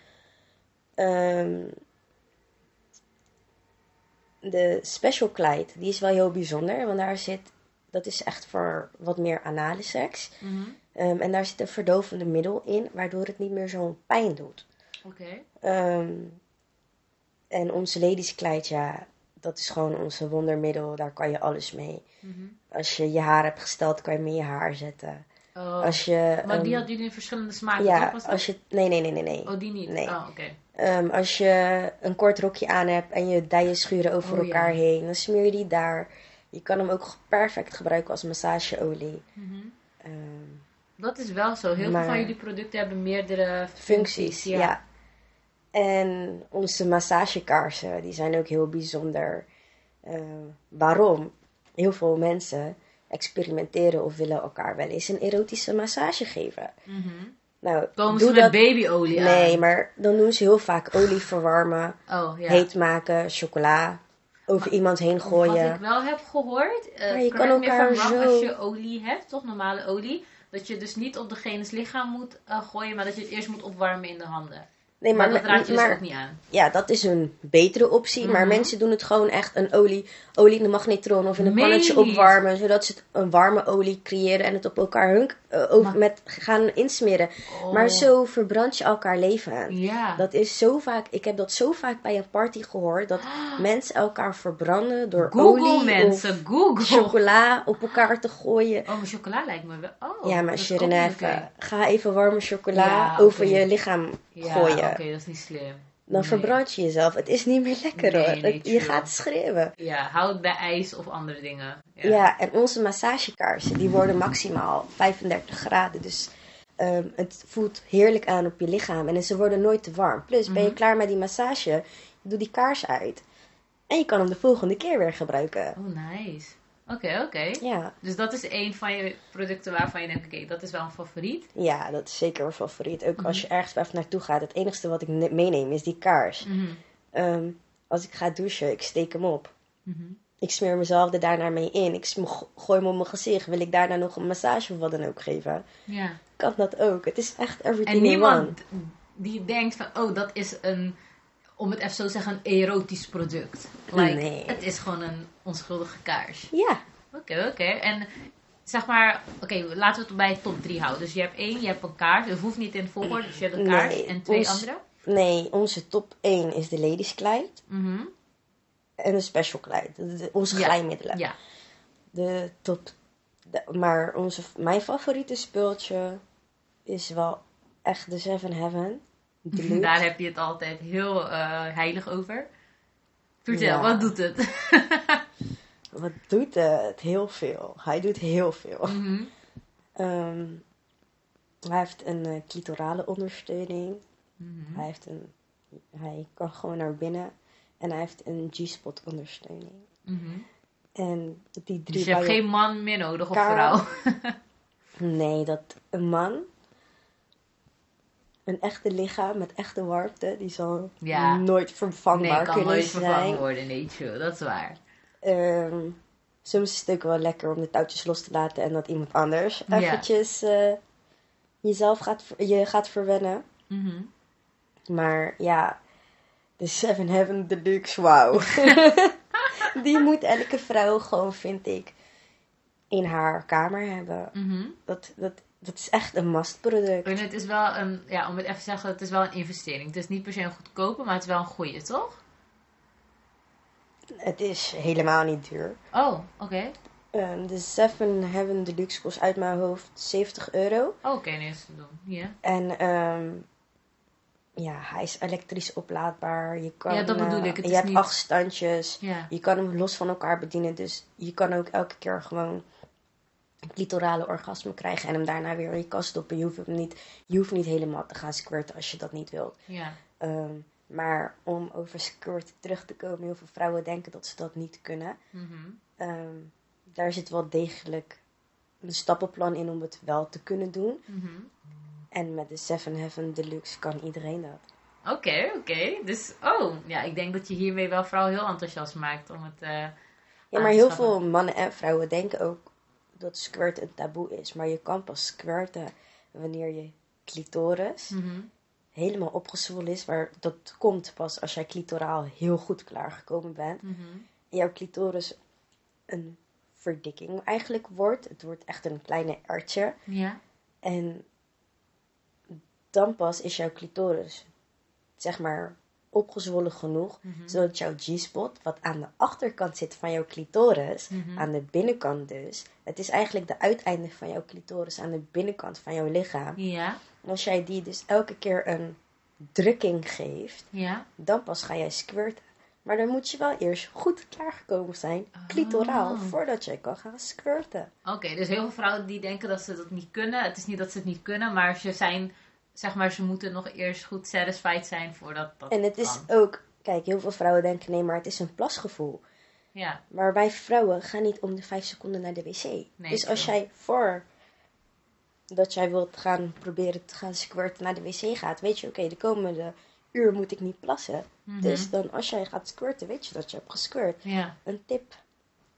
[SPEAKER 3] Ehm, de Special Kleid, die is wel heel bijzonder, want daar zit, dat is echt voor wat meer anale seks.
[SPEAKER 2] Mhm.
[SPEAKER 3] Ehm, en daar zit een verdovende middel in, waardoor het niet meer zo'n pijn doet.
[SPEAKER 2] Oké.
[SPEAKER 3] Ehm, en onze Ladies Kleid, ja, dat is gewoon onze wondermiddel, daar kan je alles mee.
[SPEAKER 2] Mhm.
[SPEAKER 3] Als je je haar hebt gesteld, kan je in je haar zetten.
[SPEAKER 2] Oh.
[SPEAKER 3] Als je,
[SPEAKER 2] maar die
[SPEAKER 3] ehm,
[SPEAKER 2] hadden jullie in verschillende smaken,
[SPEAKER 3] ja,
[SPEAKER 2] toch?
[SPEAKER 3] Als je, nee, nee, nee, nee, nee.
[SPEAKER 2] Oh, die niet?
[SPEAKER 3] Nee.
[SPEAKER 2] Oh, oké.
[SPEAKER 3] Ehm, als je een kort rokje aan hebt en je dijen schuren over
[SPEAKER 2] Oh, ja.
[SPEAKER 3] elkaar heen, dan smeer je die daar. Je kan hem ook perfect gebruiken als massageolie.
[SPEAKER 2] Mhm. Dat is wel zo. Heel veel van jullie producten hebben meerdere
[SPEAKER 3] functies, ja. En onze massagekaarsen, die zijn ook heel bijzonder. Eh, waarom? Heel veel mensen experimenteren of willen elkaar wel eens een erotische massage geven.
[SPEAKER 2] Mhm.
[SPEAKER 3] Nou,
[SPEAKER 2] Komen
[SPEAKER 3] doe
[SPEAKER 2] ze met
[SPEAKER 3] dat.
[SPEAKER 2] babyolie aan?
[SPEAKER 3] Nee, maar dan doen ze heel vaak olie verwarmen,
[SPEAKER 2] Oh, ja.
[SPEAKER 3] heet maken, chocola over iemand heen
[SPEAKER 2] Wat
[SPEAKER 3] gooien.
[SPEAKER 2] ik wel heb gehoord, eh
[SPEAKER 3] Maar je kan elkaar zo-
[SPEAKER 2] als je olie hebt, toch normale olie, dat je dus niet op degene's lichaam moet eh, gooien, maar dat je het eerst moet opwarmen in de handen.
[SPEAKER 3] Nee,
[SPEAKER 2] maar,
[SPEAKER 3] maar,
[SPEAKER 2] dat raad je dus
[SPEAKER 3] maar
[SPEAKER 2] ook niet aan.
[SPEAKER 3] ja, dat is een betere optie. Maar
[SPEAKER 2] Mhm.
[SPEAKER 3] mensen doen het gewoon echt een olie, olie in de magnetron of in een
[SPEAKER 2] Meen
[SPEAKER 3] pannetje opwarmen. Zodat ze een warme olie creëren en het op elkaar hunk, eh, over, met gaan insmeren.
[SPEAKER 2] Oh.
[SPEAKER 3] Maar zo verbrand je elkaar leven.
[SPEAKER 2] Ja.
[SPEAKER 3] Dat is zo vaak, ik heb dat zo vaak bij een party gehoord. Dat mensen elkaar verbranden door
[SPEAKER 2] Google
[SPEAKER 3] olie
[SPEAKER 2] mensen,
[SPEAKER 3] of
[SPEAKER 2] Google.
[SPEAKER 3] chocola op elkaar te gooien.
[SPEAKER 2] Oh, maar chocola lijkt me wel. Oh,
[SPEAKER 3] ja, maar Shirin even, ga even warme chocola
[SPEAKER 2] Ja,
[SPEAKER 3] over je lichaam
[SPEAKER 2] Ja,
[SPEAKER 3] gooien.
[SPEAKER 2] oké, dat is niet slim.
[SPEAKER 3] Dan
[SPEAKER 2] Nee.
[SPEAKER 3] verbrand je jezelf. Het is niet meer lekker
[SPEAKER 2] Nee,
[SPEAKER 3] hoor. Het- je gaat schreeuwen.
[SPEAKER 2] Ja, houd het bij ijs of andere dingen. Ja.
[SPEAKER 3] Ja. en onze massagekaarsen die worden maximaal 35 graden. Dus ehm, het voelt heerlijk aan op je lichaam. En ze worden nooit te warm. Plus, ben je
[SPEAKER 2] Mhm.
[SPEAKER 3] klaar met die massage, doe die kaars uit. En je kan hem de volgende keer weer gebruiken.
[SPEAKER 2] Oh, nice. Oké, oké.
[SPEAKER 3] Ja,
[SPEAKER 2] Dus dat is een van je producten waarvan je denkt, oké, dat is wel een favoriet.
[SPEAKER 3] ja, dat is zeker mijn favoriet. Ook als
[SPEAKER 2] Mhm.
[SPEAKER 3] je ergens even naartoe gaat. Het enige wat ik ne- meeneem is die kaars.
[SPEAKER 2] Mhm.
[SPEAKER 3] Ehm, als ik ga douchen, ik steek hem op.
[SPEAKER 2] Mhm.
[SPEAKER 3] Ik smeer mezelf er daarna mee in. Ik gooi hem op mijn gezicht. Wil ik daarna nog een massage of wat dan ook geven?
[SPEAKER 2] Ja.
[SPEAKER 3] Kan dat ook. Het is echt everything
[SPEAKER 2] En niemand die denkt van, oh, dat is een, om het even zo te zeggen, een erotisch product. Like,
[SPEAKER 3] Nee.
[SPEAKER 2] Het is gewoon een onschuldige kaars.
[SPEAKER 3] Ja,
[SPEAKER 2] Oké, oké. En zeg maar, oké, laten we het bij top 3 houden. Dus je hebt één, je hebt een kaars. Het hoeft niet in het volgorde, dus je hebt een kaars
[SPEAKER 3] Nee,
[SPEAKER 2] en twee
[SPEAKER 3] ons-
[SPEAKER 2] andere.
[SPEAKER 3] nee, onze top 1 is de ladies kleid
[SPEAKER 2] Mhm.
[SPEAKER 3] en de special kleid. De- de- onze
[SPEAKER 2] Ja.
[SPEAKER 3] glijmiddelen.
[SPEAKER 2] Ja.
[SPEAKER 3] De top. de- maar onze, mijn favoriete speeltje is wel echt de Seven Heaven. Deluxe.
[SPEAKER 2] Daar heb je het altijd heel eh, heilig over. Vertel,
[SPEAKER 3] Ja.
[SPEAKER 2] wat doet het?
[SPEAKER 3] Wat doet het? Heel veel. Hij doet heel veel.
[SPEAKER 2] Mhm.
[SPEAKER 3] Ehm, hij heeft een eh, clitorale ondersteuning.
[SPEAKER 2] Mhm.
[SPEAKER 3] Hij, heeft een, hij kan gewoon naar binnen. En hij heeft een G-spot ondersteuning.
[SPEAKER 2] Mhm.
[SPEAKER 3] En die drie
[SPEAKER 2] Dus je hebt geen man meer nodig of vrouw.
[SPEAKER 3] Nee, dat een man... Een echte lichaam met echte warmte, die zal
[SPEAKER 2] Ja.
[SPEAKER 3] nooit vervangbaar
[SPEAKER 2] Nee, kan
[SPEAKER 3] kunnen
[SPEAKER 2] nooit
[SPEAKER 3] zijn.
[SPEAKER 2] vervangen worden. Nee, true. Dat is waar.
[SPEAKER 3] Ehm, soms is het ook wel lekker om de touwtjes los te laten en dat iemand anders eventjes eh, jezelf gaat, je gaat verwennen.
[SPEAKER 2] Mhm.
[SPEAKER 3] Maar ja, de Seven Heaven Deluxe, wauw. Die moet elke vrouw gewoon, vind ik, in haar kamer hebben.
[SPEAKER 2] Mhm.
[SPEAKER 3] Dat, dat, dat is echt een must-product.
[SPEAKER 2] En het is wel een, ja, om het even te zeggen, het is wel een investering. Het is niet per se een goedkope, maar het is wel een goede, toch?
[SPEAKER 3] Het is helemaal niet duur.
[SPEAKER 2] Oh, oké.
[SPEAKER 3] Ehm, de Seven Heaven Deluxe kost uit mijn hoofd 70 euro.
[SPEAKER 2] Oh, oké, nee, is te doen. Ja.
[SPEAKER 3] En ehm, ja, hij is elektrisch oplaadbaar. Je kan,
[SPEAKER 2] Ja, dat bedoel
[SPEAKER 3] eh,
[SPEAKER 2] ik. Het
[SPEAKER 3] je
[SPEAKER 2] is
[SPEAKER 3] hebt
[SPEAKER 2] niet-
[SPEAKER 3] acht standjes.
[SPEAKER 2] Ja.
[SPEAKER 3] Je kan hem los van elkaar bedienen. Dus je kan ook elke keer gewoon clitorale orgasme krijgen. En hem daarna weer in je kast stoppen. Je hoeft, hem niet, je hoeft niet helemaal te gaan squirten als je dat niet wilt.
[SPEAKER 2] Ja.
[SPEAKER 3] Ehm, maar om over squirt terug te komen. Heel veel vrouwen denken dat ze dat niet kunnen.
[SPEAKER 2] Mhm.
[SPEAKER 3] Ehm, daar zit wel degelijk een stappenplan in om het wel te kunnen doen.
[SPEAKER 2] Mhm.
[SPEAKER 3] En met de Seven Heaven Deluxe kan iedereen dat.
[SPEAKER 2] Oké, oké. Dus, oh, ja, ik denk dat je hiermee wel vrouw heel enthousiast maakt om het... eh,
[SPEAKER 3] Ja, maar heel veel mannen en vrouwen denken ook dat squirt een taboe is. Maar je kan pas squirten wanneer je clitoris
[SPEAKER 2] mhm.
[SPEAKER 3] Helemaal opgezwollen is. Maar dat komt pas als jij clitoraal heel goed klaargekomen bent.
[SPEAKER 2] Mhm.
[SPEAKER 3] En jouw clitoris een verdikking eigenlijk wordt. Het wordt echt een kleine ertje.
[SPEAKER 2] Ja.
[SPEAKER 3] En dan pas is jouw clitoris, zeg maar, opgezwollen genoeg.
[SPEAKER 2] Mhm.
[SPEAKER 3] Zodat jouw G-spot, wat aan de achterkant zit van jouw clitoris,
[SPEAKER 2] Mhm.
[SPEAKER 3] aan de binnenkant dus. Het is eigenlijk de uiteinde van jouw clitoris aan de binnenkant van jouw lichaam.
[SPEAKER 2] Ja.
[SPEAKER 3] En als jij die dus elke keer een drukking geeft,
[SPEAKER 2] Ja.
[SPEAKER 3] dan pas ga jij squirten. Maar dan moet je wel eerst goed klaargekomen zijn, clitoraal,
[SPEAKER 2] Oh.
[SPEAKER 3] voordat jij kan gaan squirten.
[SPEAKER 2] Oké, dus heel veel vrouwen die denken dat ze dat niet kunnen. Het is niet dat ze het niet kunnen, maar ze zijn, zeg maar, ze moeten nog eerst goed satisfied zijn voordat dat
[SPEAKER 3] En het is ook, kijk, heel veel vrouwen denken, nee, maar het is een plasgevoel.
[SPEAKER 2] Ja.
[SPEAKER 3] Maar wij vrouwen gaan niet om de vijf seconden naar de wc. dus als jij voor dat jij wilt gaan proberen te gaan squirten naar de wc gaat, weet je, oké, de komende uur moet ik niet plassen.
[SPEAKER 2] Mhm.
[SPEAKER 3] Dus dan als jij gaat squirten, weet je dat je hebt gesquirt.
[SPEAKER 2] Ja.
[SPEAKER 3] Een tip,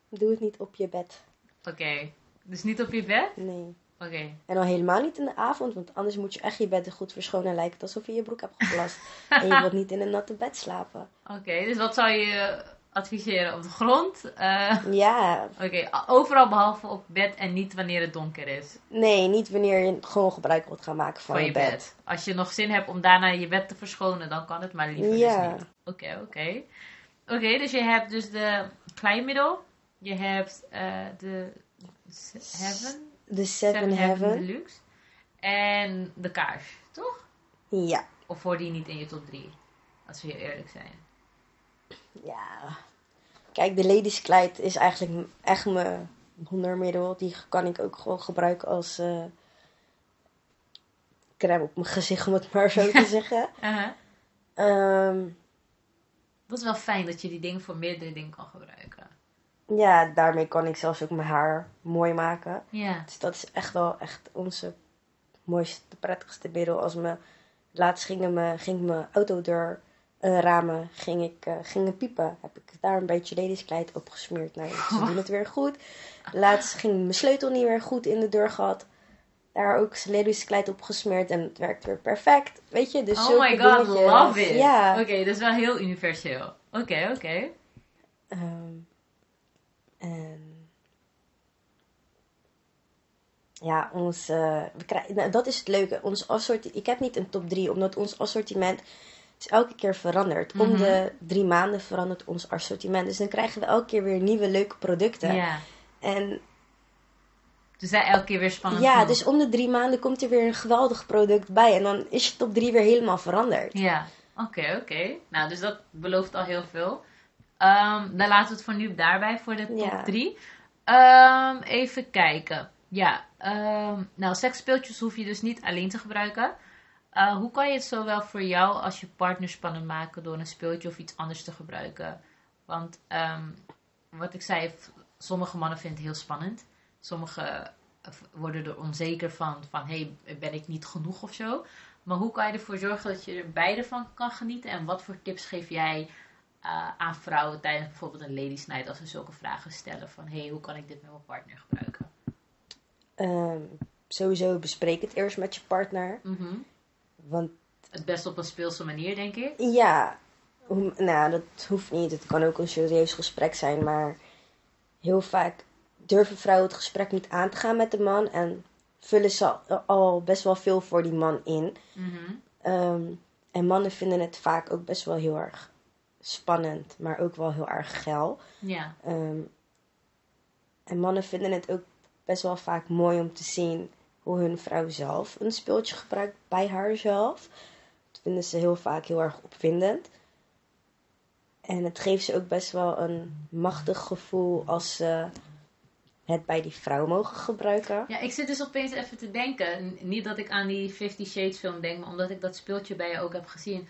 [SPEAKER 3] doe het niet op je bed.
[SPEAKER 2] Oké. Dus niet op je bed?
[SPEAKER 3] Nee.
[SPEAKER 2] Oké.
[SPEAKER 3] En dan helemaal niet in de avond, want anders moet je echt je bed er goed verschonen en lijkt alsof je je broek hebt geplast. en je wilt niet in een natte bed slapen.
[SPEAKER 2] Oké, dus wat zou je adviseren? Op de grond? Eh,
[SPEAKER 3] Ja,
[SPEAKER 2] Oké, overal behalve op bed en niet wanneer het donker is
[SPEAKER 3] nee, niet wanneer je gewoon gebruik wilt gaan maken van,
[SPEAKER 2] van
[SPEAKER 3] je bed.
[SPEAKER 2] Als je nog zin hebt om daarna je bed te verschonen, dan kan het, maar liever
[SPEAKER 3] Ja.
[SPEAKER 2] dus niet. Oké, oké. Oké, dus je hebt dus de kleinmiddel. Je hebt eh, de Heaven.
[SPEAKER 3] De Seven,
[SPEAKER 2] Seven
[SPEAKER 3] Heaven.
[SPEAKER 2] Deluxe. En de kaars, toch?
[SPEAKER 3] Ja,
[SPEAKER 2] Of voor die niet in je top 3? Als we heel eerlijk zijn.
[SPEAKER 3] Ja. Kijk, de Ladies Kleid is eigenlijk echt mijn wondermiddel. Die kan ik ook gewoon gebruiken als eh, crème op mijn gezicht, om het maar zo te zeggen.
[SPEAKER 2] Uh-huh.
[SPEAKER 3] Ehm,
[SPEAKER 2] Dat is wel fijn dat je die dingen voor meerdere dingen kan gebruiken.
[SPEAKER 3] ja, daarmee kan ik zelfs ook mijn haar mooi maken.
[SPEAKER 2] Ja.
[SPEAKER 3] Dus dat is echt wel echt onze mooiste, prettigste middel. Als me, laatst gingen me, ging mijn autodeur eh, ramen ging ik, eh, gingen piepen. Heb ik daar een beetje ladieskleid op gesmeerd. Nou, ze doen het weer goed. Laatst ging mijn sleutel niet weer goed in de deur gehad. Daar ook ladieskleid op gesmeerd en het werkt weer perfect. Weet je, dus
[SPEAKER 2] oh my god,
[SPEAKER 3] dingetjes.
[SPEAKER 2] love it.
[SPEAKER 3] Ja.
[SPEAKER 2] Oké, dat is wel heel universeel. Oké, oké.
[SPEAKER 3] Ehm, en ja, ons, eh, we krijgen, nou, dat is het leuke. Ons assortiment, ik heb niet een top 3, omdat ons assortiment is elke keer veranderd. Om
[SPEAKER 2] Mhm.
[SPEAKER 3] de drie maanden verandert ons assortiment. Dus dan krijgen we elke keer weer nieuwe leuke producten.
[SPEAKER 2] Ja.
[SPEAKER 3] En
[SPEAKER 2] Dus zij elke keer weer spannend
[SPEAKER 3] ja,
[SPEAKER 2] genoeg.
[SPEAKER 3] dus om de drie maanden komt er weer een geweldig product bij. En dan is je top 3 weer helemaal veranderd.
[SPEAKER 2] Ja, oké, oké. Nou, dus dat belooft al heel veel. Ehm, dan laten we het voor nu daarbij, voor de top
[SPEAKER 3] Ja.
[SPEAKER 2] 3. Ehm, even kijken. Ja, ehm, nou, seksspeeltjes hoef je dus niet alleen te gebruiken. Eh, hoe kan je het zowel voor jou als je partner spannend maken door een speeltje of iets anders te gebruiken? Want ehm, wat ik zei, sommige mannen vinden het heel spannend. Sommige eh, worden er onzeker van, van hey, ben ik niet genoeg of zo. Maar hoe kan je ervoor zorgen dat je er beide van kan genieten? En wat voor tips geef jij eh, aan vrouwen tijdens bijvoorbeeld een ladies night als ze zulke vragen stellen van hey, hoe kan ik dit met mijn partner gebruiken?
[SPEAKER 3] Ehm, sowieso bespreek het eerst met je partner.
[SPEAKER 2] Mhm.
[SPEAKER 3] Want
[SPEAKER 2] Het best op een speelse manier, denk ik.
[SPEAKER 3] Ja, hoe- nou, dat hoeft niet. Het kan ook een serieus gesprek zijn, maar heel vaak durven vrouwen het gesprek niet aan te gaan met de man en vullen ze al, al best wel veel voor die man in.
[SPEAKER 2] Mhm.
[SPEAKER 3] Ehm, en mannen vinden het vaak ook best wel heel erg spannend, maar ook wel heel erg geil.
[SPEAKER 2] Ja.
[SPEAKER 3] Ehm, en mannen vinden het ook best wel vaak mooi om te zien hoe hun vrouw zelf een speeltje gebruikt bij haarzelf. Dat vinden ze heel vaak heel erg opwindend. En het geeft ze ook best wel een machtig gevoel als ze het bij die vrouw mogen gebruiken.
[SPEAKER 2] Ja, ik zit dus opeens even te denken. Niet dat ik aan die Fifty Shades film denk, maar omdat ik dat speeltje bij je ook heb gezien.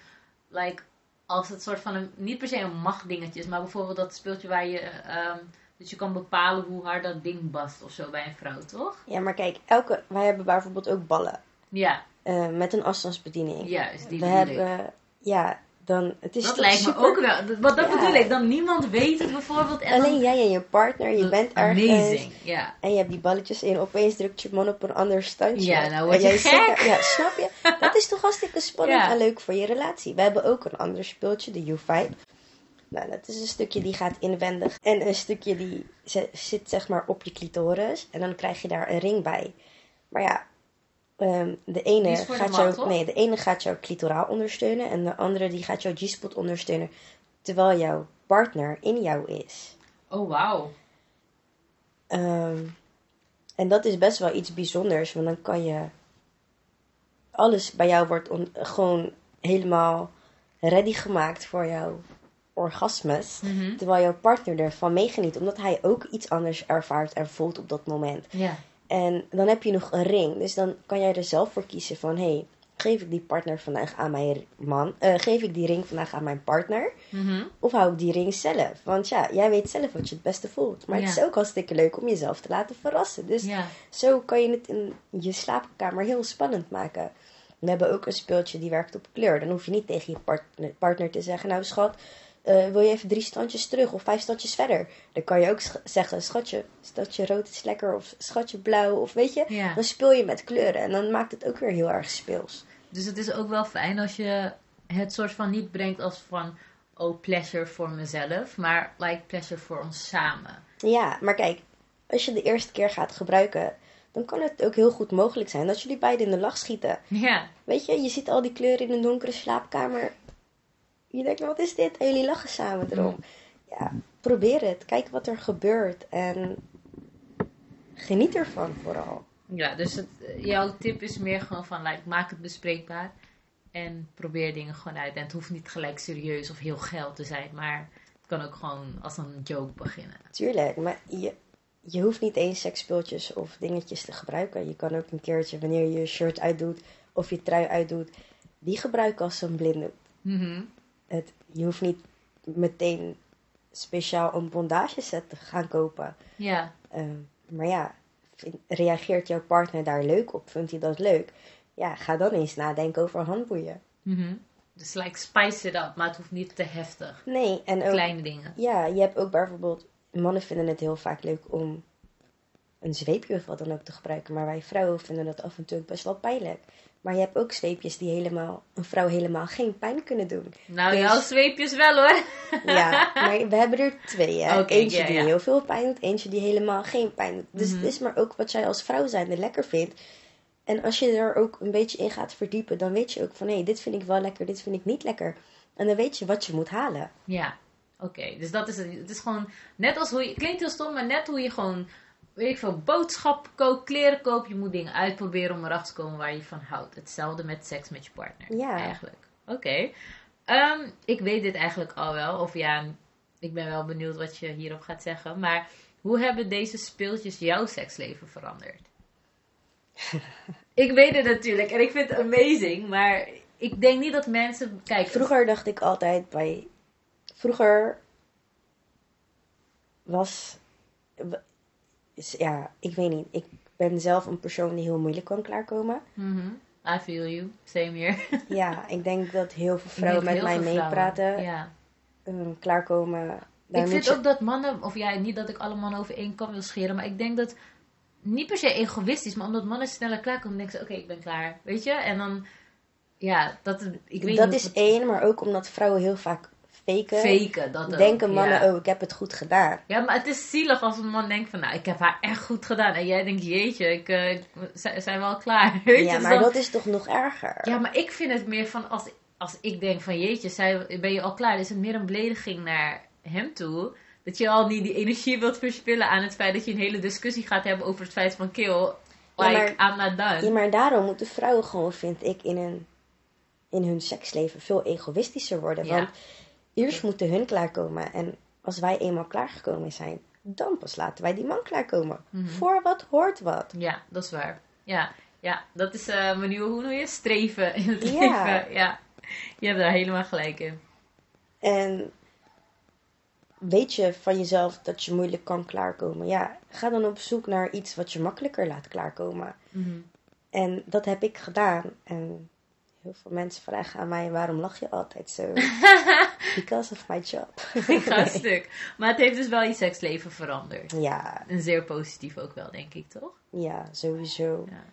[SPEAKER 2] Like, als het soort van een, niet per se een machtdingetje is, maar bijvoorbeeld dat speeltje waar je, ehm, dat je kan bepalen hoe hard dat ding bast of zo bij een vrouw, toch?
[SPEAKER 3] Ja, maar kijk, elke, wij hebben bijvoorbeeld ook ballen
[SPEAKER 2] Ja,
[SPEAKER 3] eh, met een afstandsbediening.
[SPEAKER 2] juist, die
[SPEAKER 3] We hebben, ja, dan, het is
[SPEAKER 2] Dat lijkt me ook wel, want dat
[SPEAKER 3] Ja.
[SPEAKER 2] bedoel ik, dan niemand weet het bijvoorbeeld. En
[SPEAKER 3] Alleen
[SPEAKER 2] dan,
[SPEAKER 3] jij en je partner, je bent ergens.
[SPEAKER 2] Amazing, ja.
[SPEAKER 3] En je hebt die balletjes in, opeens drukt je man op een ander standje.
[SPEAKER 2] Ja, nou word je
[SPEAKER 3] jij
[SPEAKER 2] gek.
[SPEAKER 3] ja, snap je? Dat is toch hartstikke spannend
[SPEAKER 2] Ja.
[SPEAKER 3] en leuk voor je relatie. We hebben ook een ander speeltje, de U5. Nou, dat is een stukje die gaat inwendig. En een stukje die zit zeg maar op je clitoris. En dan krijg je daar een ring bij. Maar ja, ehm, de, ene gaat jou, nee, de ene gaat jou clitoraal ondersteunen. En de andere die gaat jouw G-spot ondersteunen. Terwijl jouw partner in jou is.
[SPEAKER 2] Oh, wauw.
[SPEAKER 3] Ehm, en dat is best wel iets bijzonders, want dan kan je. Alles bij jou wordt on- gewoon helemaal ready gemaakt voor jouw orgasmes.
[SPEAKER 2] Mhm.
[SPEAKER 3] Terwijl jouw partner ervan meegeniet, omdat hij ook iets anders ervaart en voelt op dat moment. En dan heb je nog een ring, dus dan kan jij er zelf voor kiezen van: hé, hey, geef ik die partner vandaag aan mijn man? eh, geef ik die ring vandaag aan mijn partner?
[SPEAKER 2] Mhm.
[SPEAKER 3] Of hou ik die ring zelf? Want ja, jij weet zelf wat je het beste voelt. Maar het is ook hartstikke leuk om jezelf te laten verrassen. Dus zo kan je het in je slaapkamer heel spannend maken. We hebben ook een speeltje die werkt op kleur. Dan hoef je niet tegen je partner, partner te zeggen: Nou, schat, eh, wil je even drie standjes terug of vijf standjes verder? Dan kan je ook sch- zeggen, schatje, stadje rood is lekker of schatje blauw of weet je.
[SPEAKER 2] Ja.
[SPEAKER 3] Dan speel je met kleuren en dan maakt het ook weer heel erg speels.
[SPEAKER 2] Dus het is ook wel fijn als je het soort van niet brengt als van, oh, pleasure voor mezelf, maar like pleasure voor ons samen.
[SPEAKER 3] Ja, maar kijk, als je de eerste keer gaat gebruiken, dan kan het ook heel goed mogelijk zijn dat jullie beiden in de lach schieten.
[SPEAKER 2] Ja,
[SPEAKER 3] Weet je, je ziet al die kleuren in een donkere slaapkamer. Je denkt, wat is dit? En jullie lachen samen erom. Ja, probeer het. Kijk wat er gebeurt. En geniet ervan vooral.
[SPEAKER 2] ja dus het, jouw tip is meer gewoon van, like, maak het bespreekbaar en probeer dingen gewoon uit. En het hoeft niet gelijk serieus of heel geil te zijn, maar het kan ook gewoon als een joke beginnen.
[SPEAKER 3] Tuurlijk, maar je, je hoeft niet eens seksspeeltjes of dingetjes te gebruiken. Je kan ook een keertje, wanneer je je shirt uitdoet of je trui uitdoet, die gebruiken als een blinde.
[SPEAKER 2] Mhm.
[SPEAKER 3] Het, je hoeft niet meteen speciaal een bondageset te gaan kopen.
[SPEAKER 2] Ja,
[SPEAKER 3] Ehm, maar ja, vind- reageert jouw partner daar leuk op? Vindt hij dat leuk? Ja, ga dan eens nadenken over handboeien.
[SPEAKER 2] Mhm. dus like spice it up, maar het hoeft niet te heftig.
[SPEAKER 3] Nee, en ook,
[SPEAKER 2] Kleine dingen.
[SPEAKER 3] ja, je hebt ook bijvoorbeeld, mannen vinden het heel vaak leuk om een zweepje of wat dan ook te gebruiken, maar wij vrouwen vinden dat af en toe best wel pijnlijk. Maar je hebt ook zweepjes die helemaal, een vrouw helemaal geen pijn kunnen doen.
[SPEAKER 2] Nou,
[SPEAKER 3] Dus-
[SPEAKER 2] jouw zweepjes wel hoor.
[SPEAKER 3] Ja, maar we hebben er twee. Hè? Eentje die heel veel pijn doet, eentje die helemaal geen pijn doet. Dus
[SPEAKER 2] Mhm.
[SPEAKER 3] het is maar ook wat jij als vrouw zijnde lekker vindt. En als je er ook een beetje in gaat verdiepen, dan weet je ook van hé, dit vind ik wel lekker, dit vind ik niet lekker. En dan weet je wat je moet halen.
[SPEAKER 2] Ja, oké. Dus dat is het. Het is gewoon net als hoe je. Klinkt heel stom, maar net hoe je gewoon. Weet ik veel, boodschappen koopt, kleren koopt. Je moet dingen uitproberen om erachter te komen waar je van houdt. Hetzelfde met seks met je partner.
[SPEAKER 3] Ja.
[SPEAKER 2] Eigenlijk. Oké. Ehm, ik weet dit eigenlijk al wel. Of ja, ik ben wel benieuwd wat je hierop gaat zeggen. Maar hoe hebben deze speeltjes jouw seksleven veranderd? ik weet het natuurlijk en ik vind het amazing. Maar ik denk niet dat mensen. Kijk,
[SPEAKER 3] Vroeger dacht ik altijd bij. Vroeger was. Is- Ja, ik weet niet. Ik ben zelf een persoon die heel moeilijk kan klaarkomen.
[SPEAKER 2] Mhm. I feel you. Same here.
[SPEAKER 3] Ja, ik denk dat heel veel vrouwen met mij meepraten.
[SPEAKER 2] Ja.
[SPEAKER 3] ehm, klaarkomen. Daar
[SPEAKER 2] Ik vind
[SPEAKER 3] je-
[SPEAKER 2] ook dat mannen, of ja, niet dat ik alle mannen over één kam wil scheren, maar ik denk dat niet per se egoïstisch, maar omdat mannen sneller klaarkomen, denken ze: oké, ik ben klaar. Weet je? En dan, ja, dat, ik weet
[SPEAKER 3] dat
[SPEAKER 2] niet
[SPEAKER 3] is één, maar ook omdat vrouwen heel vaak faken.
[SPEAKER 2] faken. Dat ook,
[SPEAKER 3] denken mannen,
[SPEAKER 2] ja.
[SPEAKER 3] oh, ik heb het goed gedaan.
[SPEAKER 2] Ja, maar het is zielig als een man denkt van, nou, ik heb haar echt goed gedaan. En jij denkt, jeetje, ik, eh, zijn wel klaar. Weet je?
[SPEAKER 3] Ja, maar
[SPEAKER 2] dan-
[SPEAKER 3] dat is toch nog erger?
[SPEAKER 2] Ja, maar ik vind het meer van, als, als ik denk van, jeetje, zij, ben je al klaar? is het meer een belediging naar hem toe. Dat je al niet die energie wilt verspillen aan het feit dat je een hele discussie gaat hebben over het feit van, kill, like,
[SPEAKER 3] Ja,
[SPEAKER 2] I'm not done.
[SPEAKER 3] Ja, maar daarom moeten vrouwen gewoon, vind ik, in hun, in hun seksleven veel egoïstischer worden.
[SPEAKER 2] Ja.
[SPEAKER 3] Want eerst moeten hun klaarkomen. En als wij eenmaal klaargekomen zijn, dan pas laten wij die man klaarkomen.
[SPEAKER 2] Mhm.
[SPEAKER 3] Voor wat hoort wat.
[SPEAKER 2] Ja, dat is waar. Ja, ja dat is eh mijn nieuwe, hoe noem je, streven in het
[SPEAKER 3] Ja.
[SPEAKER 2] leven. Ja, je hebt daar helemaal gelijk in.
[SPEAKER 3] En weet je van jezelf dat je moeilijk kan klaarkomen? Ja, ga dan op zoek naar iets wat je makkelijker laat klaarkomen.
[SPEAKER 2] Mhm.
[SPEAKER 3] En dat heb ik gedaan. En heel veel mensen vragen aan mij, waarom lach je altijd zo? Because of my job.
[SPEAKER 2] Ik ga een stuk. Maar het heeft dus wel je seksleven veranderd.
[SPEAKER 3] Ja,
[SPEAKER 2] En zeer positief ook wel, denk ik, toch?
[SPEAKER 3] ja, sowieso.
[SPEAKER 2] Ja.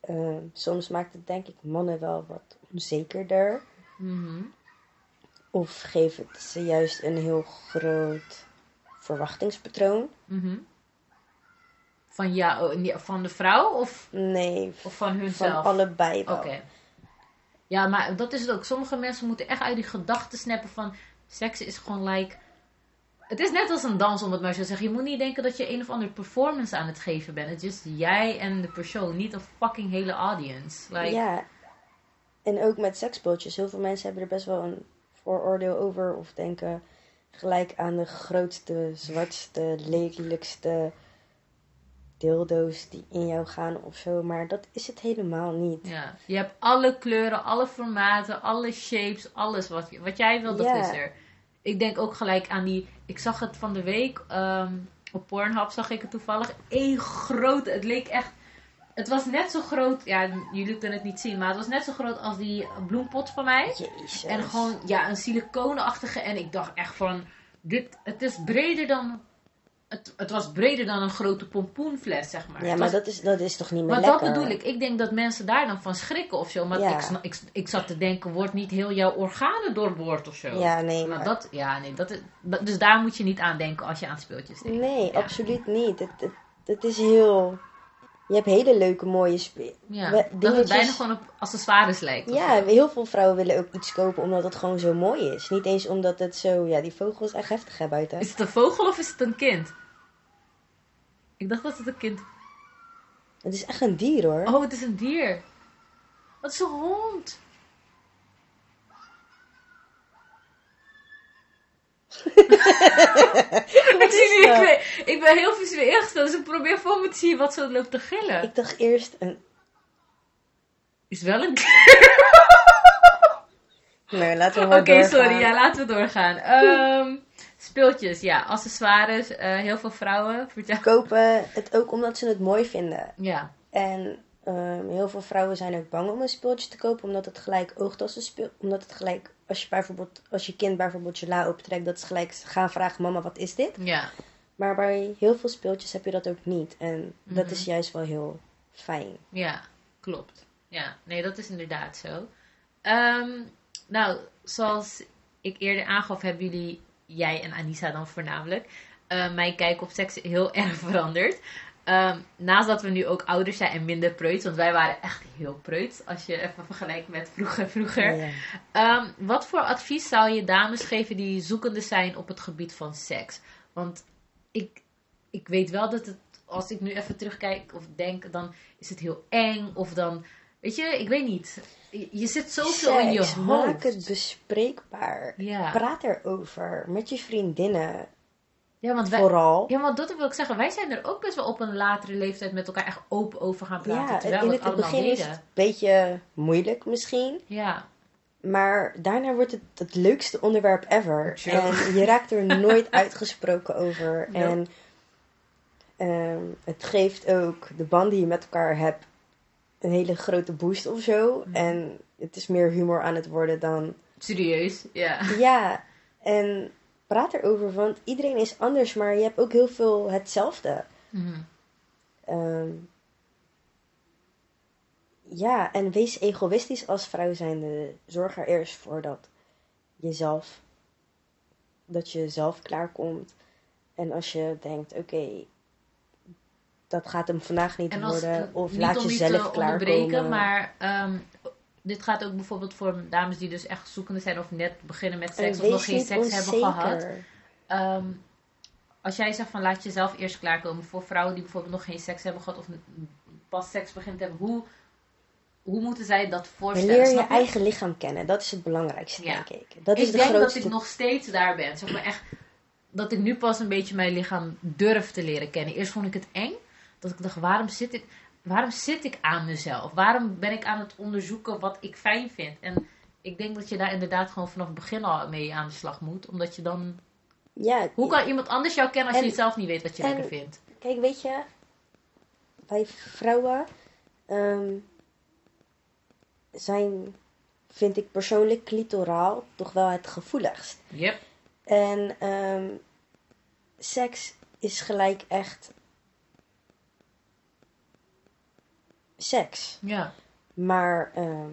[SPEAKER 3] Ehm, soms maakt het denk ik mannen wel wat onzekerder.
[SPEAKER 2] Mhm.
[SPEAKER 3] Of geeft het ze juist een heel groot verwachtingspatroon.
[SPEAKER 2] Mhm. Van jou, nee, van de vrouw of,
[SPEAKER 3] Nee,
[SPEAKER 2] of van
[SPEAKER 3] van
[SPEAKER 2] hunzelf?
[SPEAKER 3] allebei wel.
[SPEAKER 2] Oké. Ja, maar dat is het ook. Sommige mensen moeten echt uit die gedachten snappen van seks is gewoon like. Het is net als een dans, om het maar zo zeggen. Je moet niet denken dat je een of andere performance aan het geven bent. Het is jij en de persoon, niet een fucking hele audience. Like,
[SPEAKER 3] Ja, en ook met seksspeeltjes. Heel veel mensen hebben er best wel een vooroordeel over. Of denken gelijk aan de grootste, zwartste, lelijkste dildo's die in jou gaan of zo. Maar dat is het helemaal niet.
[SPEAKER 2] Ja, je hebt alle kleuren, alle formaten, alle shapes, alles wat, je- wat jij wil, dat
[SPEAKER 3] Ja.
[SPEAKER 2] is er. Ik denk ook gelijk aan die, ik zag het van de week, ehm, op Pornhub zag ik het toevallig, één grote, het leek echt, Het was net zo groot, ja, jullie kunnen het niet zien, maar het was net zo groot als die bloempot van mij.
[SPEAKER 3] Jezus.
[SPEAKER 2] En gewoon, ja, een siliconenachtige. En ik dacht echt van, dit, het is breder dan, het, het was breder dan een grote pompoenfles, zeg maar.
[SPEAKER 3] Ja, maar
[SPEAKER 2] was-
[SPEAKER 3] dat is, dat is toch niet meer
[SPEAKER 2] maar
[SPEAKER 3] lekker?
[SPEAKER 2] dat bedoel ik. Ik denk dat mensen daar dan van schrikken of zo. Maar
[SPEAKER 3] Ja.
[SPEAKER 2] ik, ik, ik zat te denken, wordt niet heel jouw organen doorboord of zo?
[SPEAKER 3] Ja, nee,
[SPEAKER 2] Maar
[SPEAKER 3] maar...
[SPEAKER 2] dat, ja, nee, dat, is- dat, dus daar moet je niet aan denken als je aan speeltjes denkt.
[SPEAKER 3] Nee,
[SPEAKER 2] Ja.
[SPEAKER 3] absoluut niet. Het, het, het is heel... Je hebt hele leuke, mooie.
[SPEAKER 2] Ja, dat het bijna gewoon op accessoires lijkt.
[SPEAKER 3] Ja,
[SPEAKER 2] zo.
[SPEAKER 3] heel veel vrouwen willen ook iets kopen omdat het gewoon zo mooi is. Niet eens omdat het zo... Ja, die vogel is echt heftig hè, buiten.
[SPEAKER 2] Is het een vogel of is het een kind? Ik dacht dat het een kind...
[SPEAKER 3] Het is echt een dier hoor.
[SPEAKER 2] Oh, het is een dier. Wat is een hond? ik, zie nu, ik, ben, ik ben heel visueel ingesteld, dus ik probeer voor me te zien wat zo loopt te gillen.
[SPEAKER 3] Ik dacht eerst een...
[SPEAKER 2] Is wel een
[SPEAKER 3] Nee, laten we
[SPEAKER 2] Oké,
[SPEAKER 3] maar doorgaan.
[SPEAKER 2] sorry, ja, laten we doorgaan. Ehm, speeltjes, ja, accessoires, eh, heel veel vrouwen. Vertel.
[SPEAKER 3] Kopen het ook omdat ze het mooi vinden.
[SPEAKER 2] Ja,
[SPEAKER 3] En ehm, heel veel vrouwen zijn ook bang om een speeltje te kopen, omdat het gelijk oogt als een speel. Omdat het gelijk, als je, bijvoorbeeld, als je kind bijvoorbeeld je la optrekt, dat ze gelijk gaan vragen: Mama, wat is dit?
[SPEAKER 2] ja,
[SPEAKER 3] Maar bij heel veel speeltjes heb je dat ook niet. En dat
[SPEAKER 2] Mhm.
[SPEAKER 3] is juist wel heel fijn.
[SPEAKER 2] ja, klopt. Ja, nee, dat is inderdaad zo. Ehm, nou, zoals ik eerder aangaf, hebben jullie, jij en Anissa dan voornamelijk, eh, mijn kijk op seks heel erg veranderd. Ehm, naast dat we nu ook ouder zijn en minder preuts, want wij waren echt heel preuts, als je even vergelijkt met vroeger vroeger.
[SPEAKER 3] Ja, ja.
[SPEAKER 2] Ehm, wat voor advies zou je dames geven die zoekende zijn op het gebied van seks? Want ik, ik weet wel dat het, als ik nu even terugkijk of denk, dan is het heel eng. Of dan, weet je, ik weet niet. Je, je zit zoveel in je
[SPEAKER 3] Seks, maak
[SPEAKER 2] hoofd.
[SPEAKER 3] het bespreekbaar.
[SPEAKER 2] Ja.
[SPEAKER 3] Praat erover met je vriendinnen.
[SPEAKER 2] Ja, want wij,
[SPEAKER 3] Vooral.
[SPEAKER 2] ja, want dat wil ik zeggen. Wij zijn er ook best wel op een latere leeftijd met elkaar echt open over gaan praten.
[SPEAKER 3] Ja,
[SPEAKER 2] terwijl
[SPEAKER 3] in het,
[SPEAKER 2] het
[SPEAKER 3] begin is het een beetje moeilijk misschien.
[SPEAKER 2] Ja,
[SPEAKER 3] Maar daarna wordt het het leukste onderwerp ever. En je raakt er nooit uitgesproken over.
[SPEAKER 2] Nope.
[SPEAKER 3] En ehm, het geeft ook de band die je met elkaar hebt een hele grote boost of zo.
[SPEAKER 2] Mhm.
[SPEAKER 3] En het is meer humor aan het worden dan...
[SPEAKER 2] serieus. Ja.
[SPEAKER 3] Ja, en praat erover, want iedereen is anders, maar je hebt ook heel veel hetzelfde.
[SPEAKER 2] Mhm.
[SPEAKER 3] Ehm, ja, en wees egoïstisch als vrouw zijnde. Zorg er eerst voor dat jezelf, dat je zelf klaarkomt. En als je denkt, oké, dat gaat hem vandaag niet
[SPEAKER 2] als,
[SPEAKER 3] worden. Of laat jezelf
[SPEAKER 2] niet te onderbreken,
[SPEAKER 3] klaarkomen.
[SPEAKER 2] maar ehm, dit gaat ook bijvoorbeeld voor dames die dus echt zoekende zijn of net beginnen met
[SPEAKER 3] En
[SPEAKER 2] seks of
[SPEAKER 3] wees
[SPEAKER 2] nog geen seks hebben gehad. Ehm, als jij zegt van laat jezelf eerst klaarkomen voor vrouwen die bijvoorbeeld nog geen seks hebben gehad of pas seks begint te hebben, hoe, hoe moeten zij dat
[SPEAKER 3] En
[SPEAKER 2] voorstellen?
[SPEAKER 3] leer je
[SPEAKER 2] snap
[SPEAKER 3] eigen lichaam kennen. Dat is het belangrijkste,
[SPEAKER 2] Ja.
[SPEAKER 3] denk ik. Dat is
[SPEAKER 2] ik
[SPEAKER 3] de
[SPEAKER 2] denk
[SPEAKER 3] grootste...
[SPEAKER 2] dat ik nog steeds daar ben. Zeg maar echt, dat ik nu pas een beetje mijn lichaam durf te leren kennen. Eerst vond ik het eng. Dat ik dacht, waarom zit ik, waarom zit ik aan mezelf? Waarom ben ik aan het onderzoeken wat ik fijn vind? En ik denk dat je daar inderdaad gewoon vanaf het begin al mee aan de slag moet. Omdat je dan...
[SPEAKER 3] Ja,
[SPEAKER 2] Hoe kan iemand anders jou kennen als
[SPEAKER 3] En-
[SPEAKER 2] je zelf niet weet wat je
[SPEAKER 3] en-
[SPEAKER 2] lekker vindt?
[SPEAKER 3] Kijk, weet je, wij vrouwen ehm, zijn, vind ik persoonlijk, clitoraal toch wel het gevoeligst.
[SPEAKER 2] Yep.
[SPEAKER 3] En ehm, seks is gelijk echt seks.
[SPEAKER 2] Ja.
[SPEAKER 3] Maar ehm,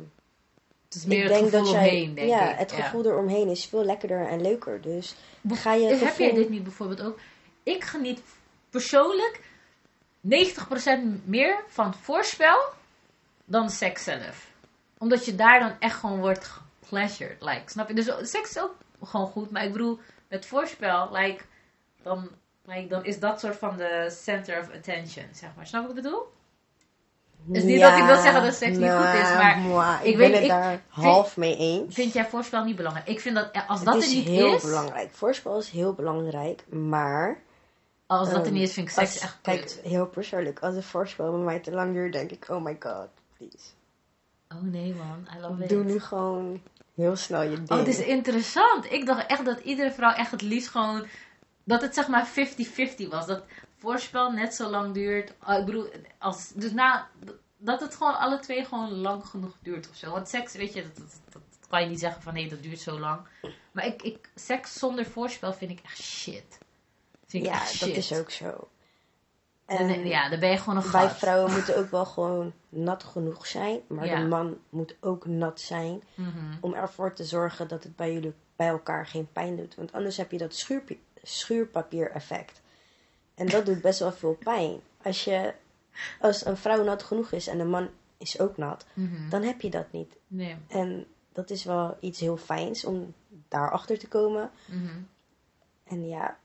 [SPEAKER 2] Het is meer
[SPEAKER 3] ik
[SPEAKER 2] het
[SPEAKER 3] denk
[SPEAKER 2] gevoel
[SPEAKER 3] dat jij,
[SPEAKER 2] omheen, denk
[SPEAKER 3] ja,
[SPEAKER 2] ik.
[SPEAKER 3] het
[SPEAKER 2] Ja.
[SPEAKER 3] gevoel eromheen is veel lekkerder en leuker. Dus ga je
[SPEAKER 2] Heb
[SPEAKER 3] gevoel...
[SPEAKER 2] jij dit niet bijvoorbeeld ook? Ik geniet persoonlijk 90% meer van het voorspel dan seks zelf. Omdat je daar dan echt gewoon wordt gepleasured. Like, snap je? Dus seks is ook gewoon goed. Maar ik bedoel, het voorspel, like, dan, like, dan is dat soort van de center of attention, zeg maar. Snap je wat ik bedoel? Is niet dat ik wil zeggen dat seks niet goed is, maar
[SPEAKER 3] moi,
[SPEAKER 2] ik
[SPEAKER 3] ik
[SPEAKER 2] weet-
[SPEAKER 3] ben het
[SPEAKER 2] ik
[SPEAKER 3] daar
[SPEAKER 2] vind-
[SPEAKER 3] half mee eens.
[SPEAKER 2] Vind jij voorspel niet belangrijk? Ik vind dat als
[SPEAKER 3] het
[SPEAKER 2] dat
[SPEAKER 3] is
[SPEAKER 2] er niet
[SPEAKER 3] heel
[SPEAKER 2] is,
[SPEAKER 3] belangrijk. Voorspel is heel belangrijk, maar...
[SPEAKER 2] als dat er
[SPEAKER 3] ehm,
[SPEAKER 2] niet is, vind ik seks
[SPEAKER 3] als-
[SPEAKER 2] echt
[SPEAKER 3] Kijk,
[SPEAKER 2] kut.
[SPEAKER 3] heel persoonlijk. Als een voorspel bij mij te lang duurt, denk ik, oh my god, please.
[SPEAKER 2] Oh nee man, I love it.
[SPEAKER 3] Doe nu gewoon heel snel je ding.
[SPEAKER 2] Oh, dit is interessant. Ik dacht echt dat iedere vrouw echt het liefst gewoon... Dat het zeg maar 50-50 was. Dat voorspel net zo lang duurt. Oh, ik bedoel, als, dus na, dat het gewoon alle twee gewoon lang genoeg duurt of zo. Want seks, weet je, dat, dat, dat kan je niet zeggen van nee, dat duurt zo lang. Maar ik, ik, seks zonder voorspel vind ik echt shit. Vind ik
[SPEAKER 3] Ja,
[SPEAKER 2] echt
[SPEAKER 3] dat
[SPEAKER 2] shit.
[SPEAKER 3] is ook zo. En
[SPEAKER 2] ja, dan ben je gewoon een
[SPEAKER 3] wij
[SPEAKER 2] gast.
[SPEAKER 3] vrouwen moeten ook wel gewoon nat genoeg zijn. Maar
[SPEAKER 2] Ja.
[SPEAKER 3] de man moet ook nat zijn.
[SPEAKER 2] Mhm.
[SPEAKER 3] Om ervoor te zorgen dat het bij jullie bij elkaar geen pijn doet. Want anders heb je dat schuurpapier effect. En dat doet best wel veel pijn. Als, je, als een vrouw nat genoeg is en de man is ook nat,
[SPEAKER 2] Mhm.
[SPEAKER 3] dan heb je dat niet.
[SPEAKER 2] Nee.
[SPEAKER 3] En dat is wel iets heel fijns om daarachter te komen.
[SPEAKER 2] Mhm.
[SPEAKER 3] En ja,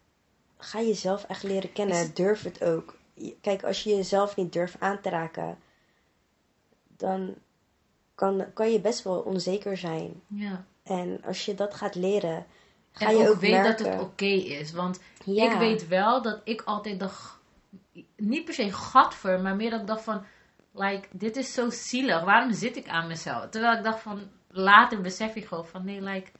[SPEAKER 3] ga jezelf echt leren kennen. Durf het ook. Kijk, als je jezelf niet durft aan te raken, dan kan, kan je best wel onzeker zijn.
[SPEAKER 2] Ja.
[SPEAKER 3] En als je dat gaat leren, ga
[SPEAKER 2] en
[SPEAKER 3] je
[SPEAKER 2] ook,
[SPEAKER 3] ook
[SPEAKER 2] weet
[SPEAKER 3] merken.
[SPEAKER 2] dat het oké is. Want
[SPEAKER 3] Ja.
[SPEAKER 2] ik weet wel dat ik altijd dacht, niet per se gadver, maar meer dat ik dacht van, like, dit is zo zielig. Waarom zit ik aan mezelf? Terwijl ik dacht van, later besef ik gewoon van, nee, like,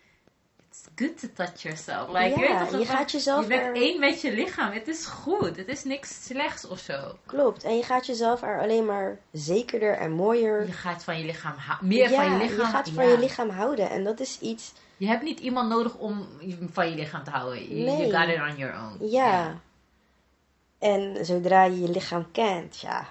[SPEAKER 2] it's good to touch yourself. Like, je, weet
[SPEAKER 3] Ja,
[SPEAKER 2] toch, dat
[SPEAKER 3] je gaat jezelf
[SPEAKER 2] je bent
[SPEAKER 3] er-
[SPEAKER 2] één met je lichaam. Het is goed. Het is niks slechts of zo.
[SPEAKER 3] Klopt. En je gaat jezelf er alleen maar zekerder en mooier.
[SPEAKER 2] Je gaat van je lichaam houden. Meer van je lichaam.
[SPEAKER 3] gaat van
[SPEAKER 2] ja.
[SPEAKER 3] je lichaam houden. En dat is iets,
[SPEAKER 2] Je hebt niet iemand nodig om van je lichaam te houden. You, you
[SPEAKER 3] Nee.
[SPEAKER 2] got it on your own.
[SPEAKER 3] ja. En zodra je je lichaam kent, ja,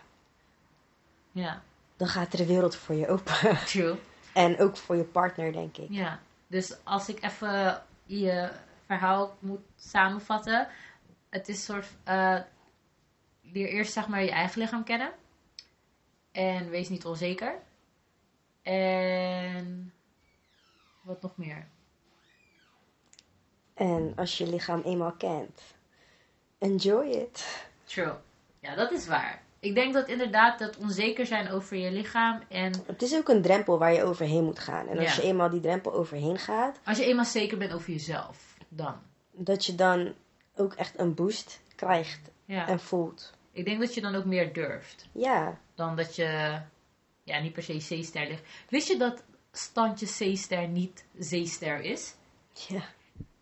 [SPEAKER 2] Ja,
[SPEAKER 3] dan gaat er de wereld voor je open.
[SPEAKER 2] true.
[SPEAKER 3] en ook voor je partner, denk ik.
[SPEAKER 2] Ja, dus als ik even je verhaal moet samenvatten. Het is een soort, eh leer eerst zeg maar je eigen lichaam kennen. En wees niet onzeker. En wat nog meer?
[SPEAKER 3] En als je je lichaam eenmaal kent, enjoy it.
[SPEAKER 2] True. Ja, dat is waar. Ik denk dat inderdaad dat onzeker zijn over je lichaam en
[SPEAKER 3] Het is ook een drempel waar je overheen moet gaan. En als
[SPEAKER 2] Ja.
[SPEAKER 3] je eenmaal die drempel overheen gaat,
[SPEAKER 2] als je eenmaal zeker bent over jezelf, dan.
[SPEAKER 3] dat je dan ook echt een boost krijgt
[SPEAKER 2] Ja.
[SPEAKER 3] en voelt.
[SPEAKER 2] Ik denk dat je dan ook meer durft.
[SPEAKER 3] Ja,
[SPEAKER 2] dan dat je ja, niet per se C-ster ligt. Wist je dat standje C-ster niet zeester is?
[SPEAKER 3] ja.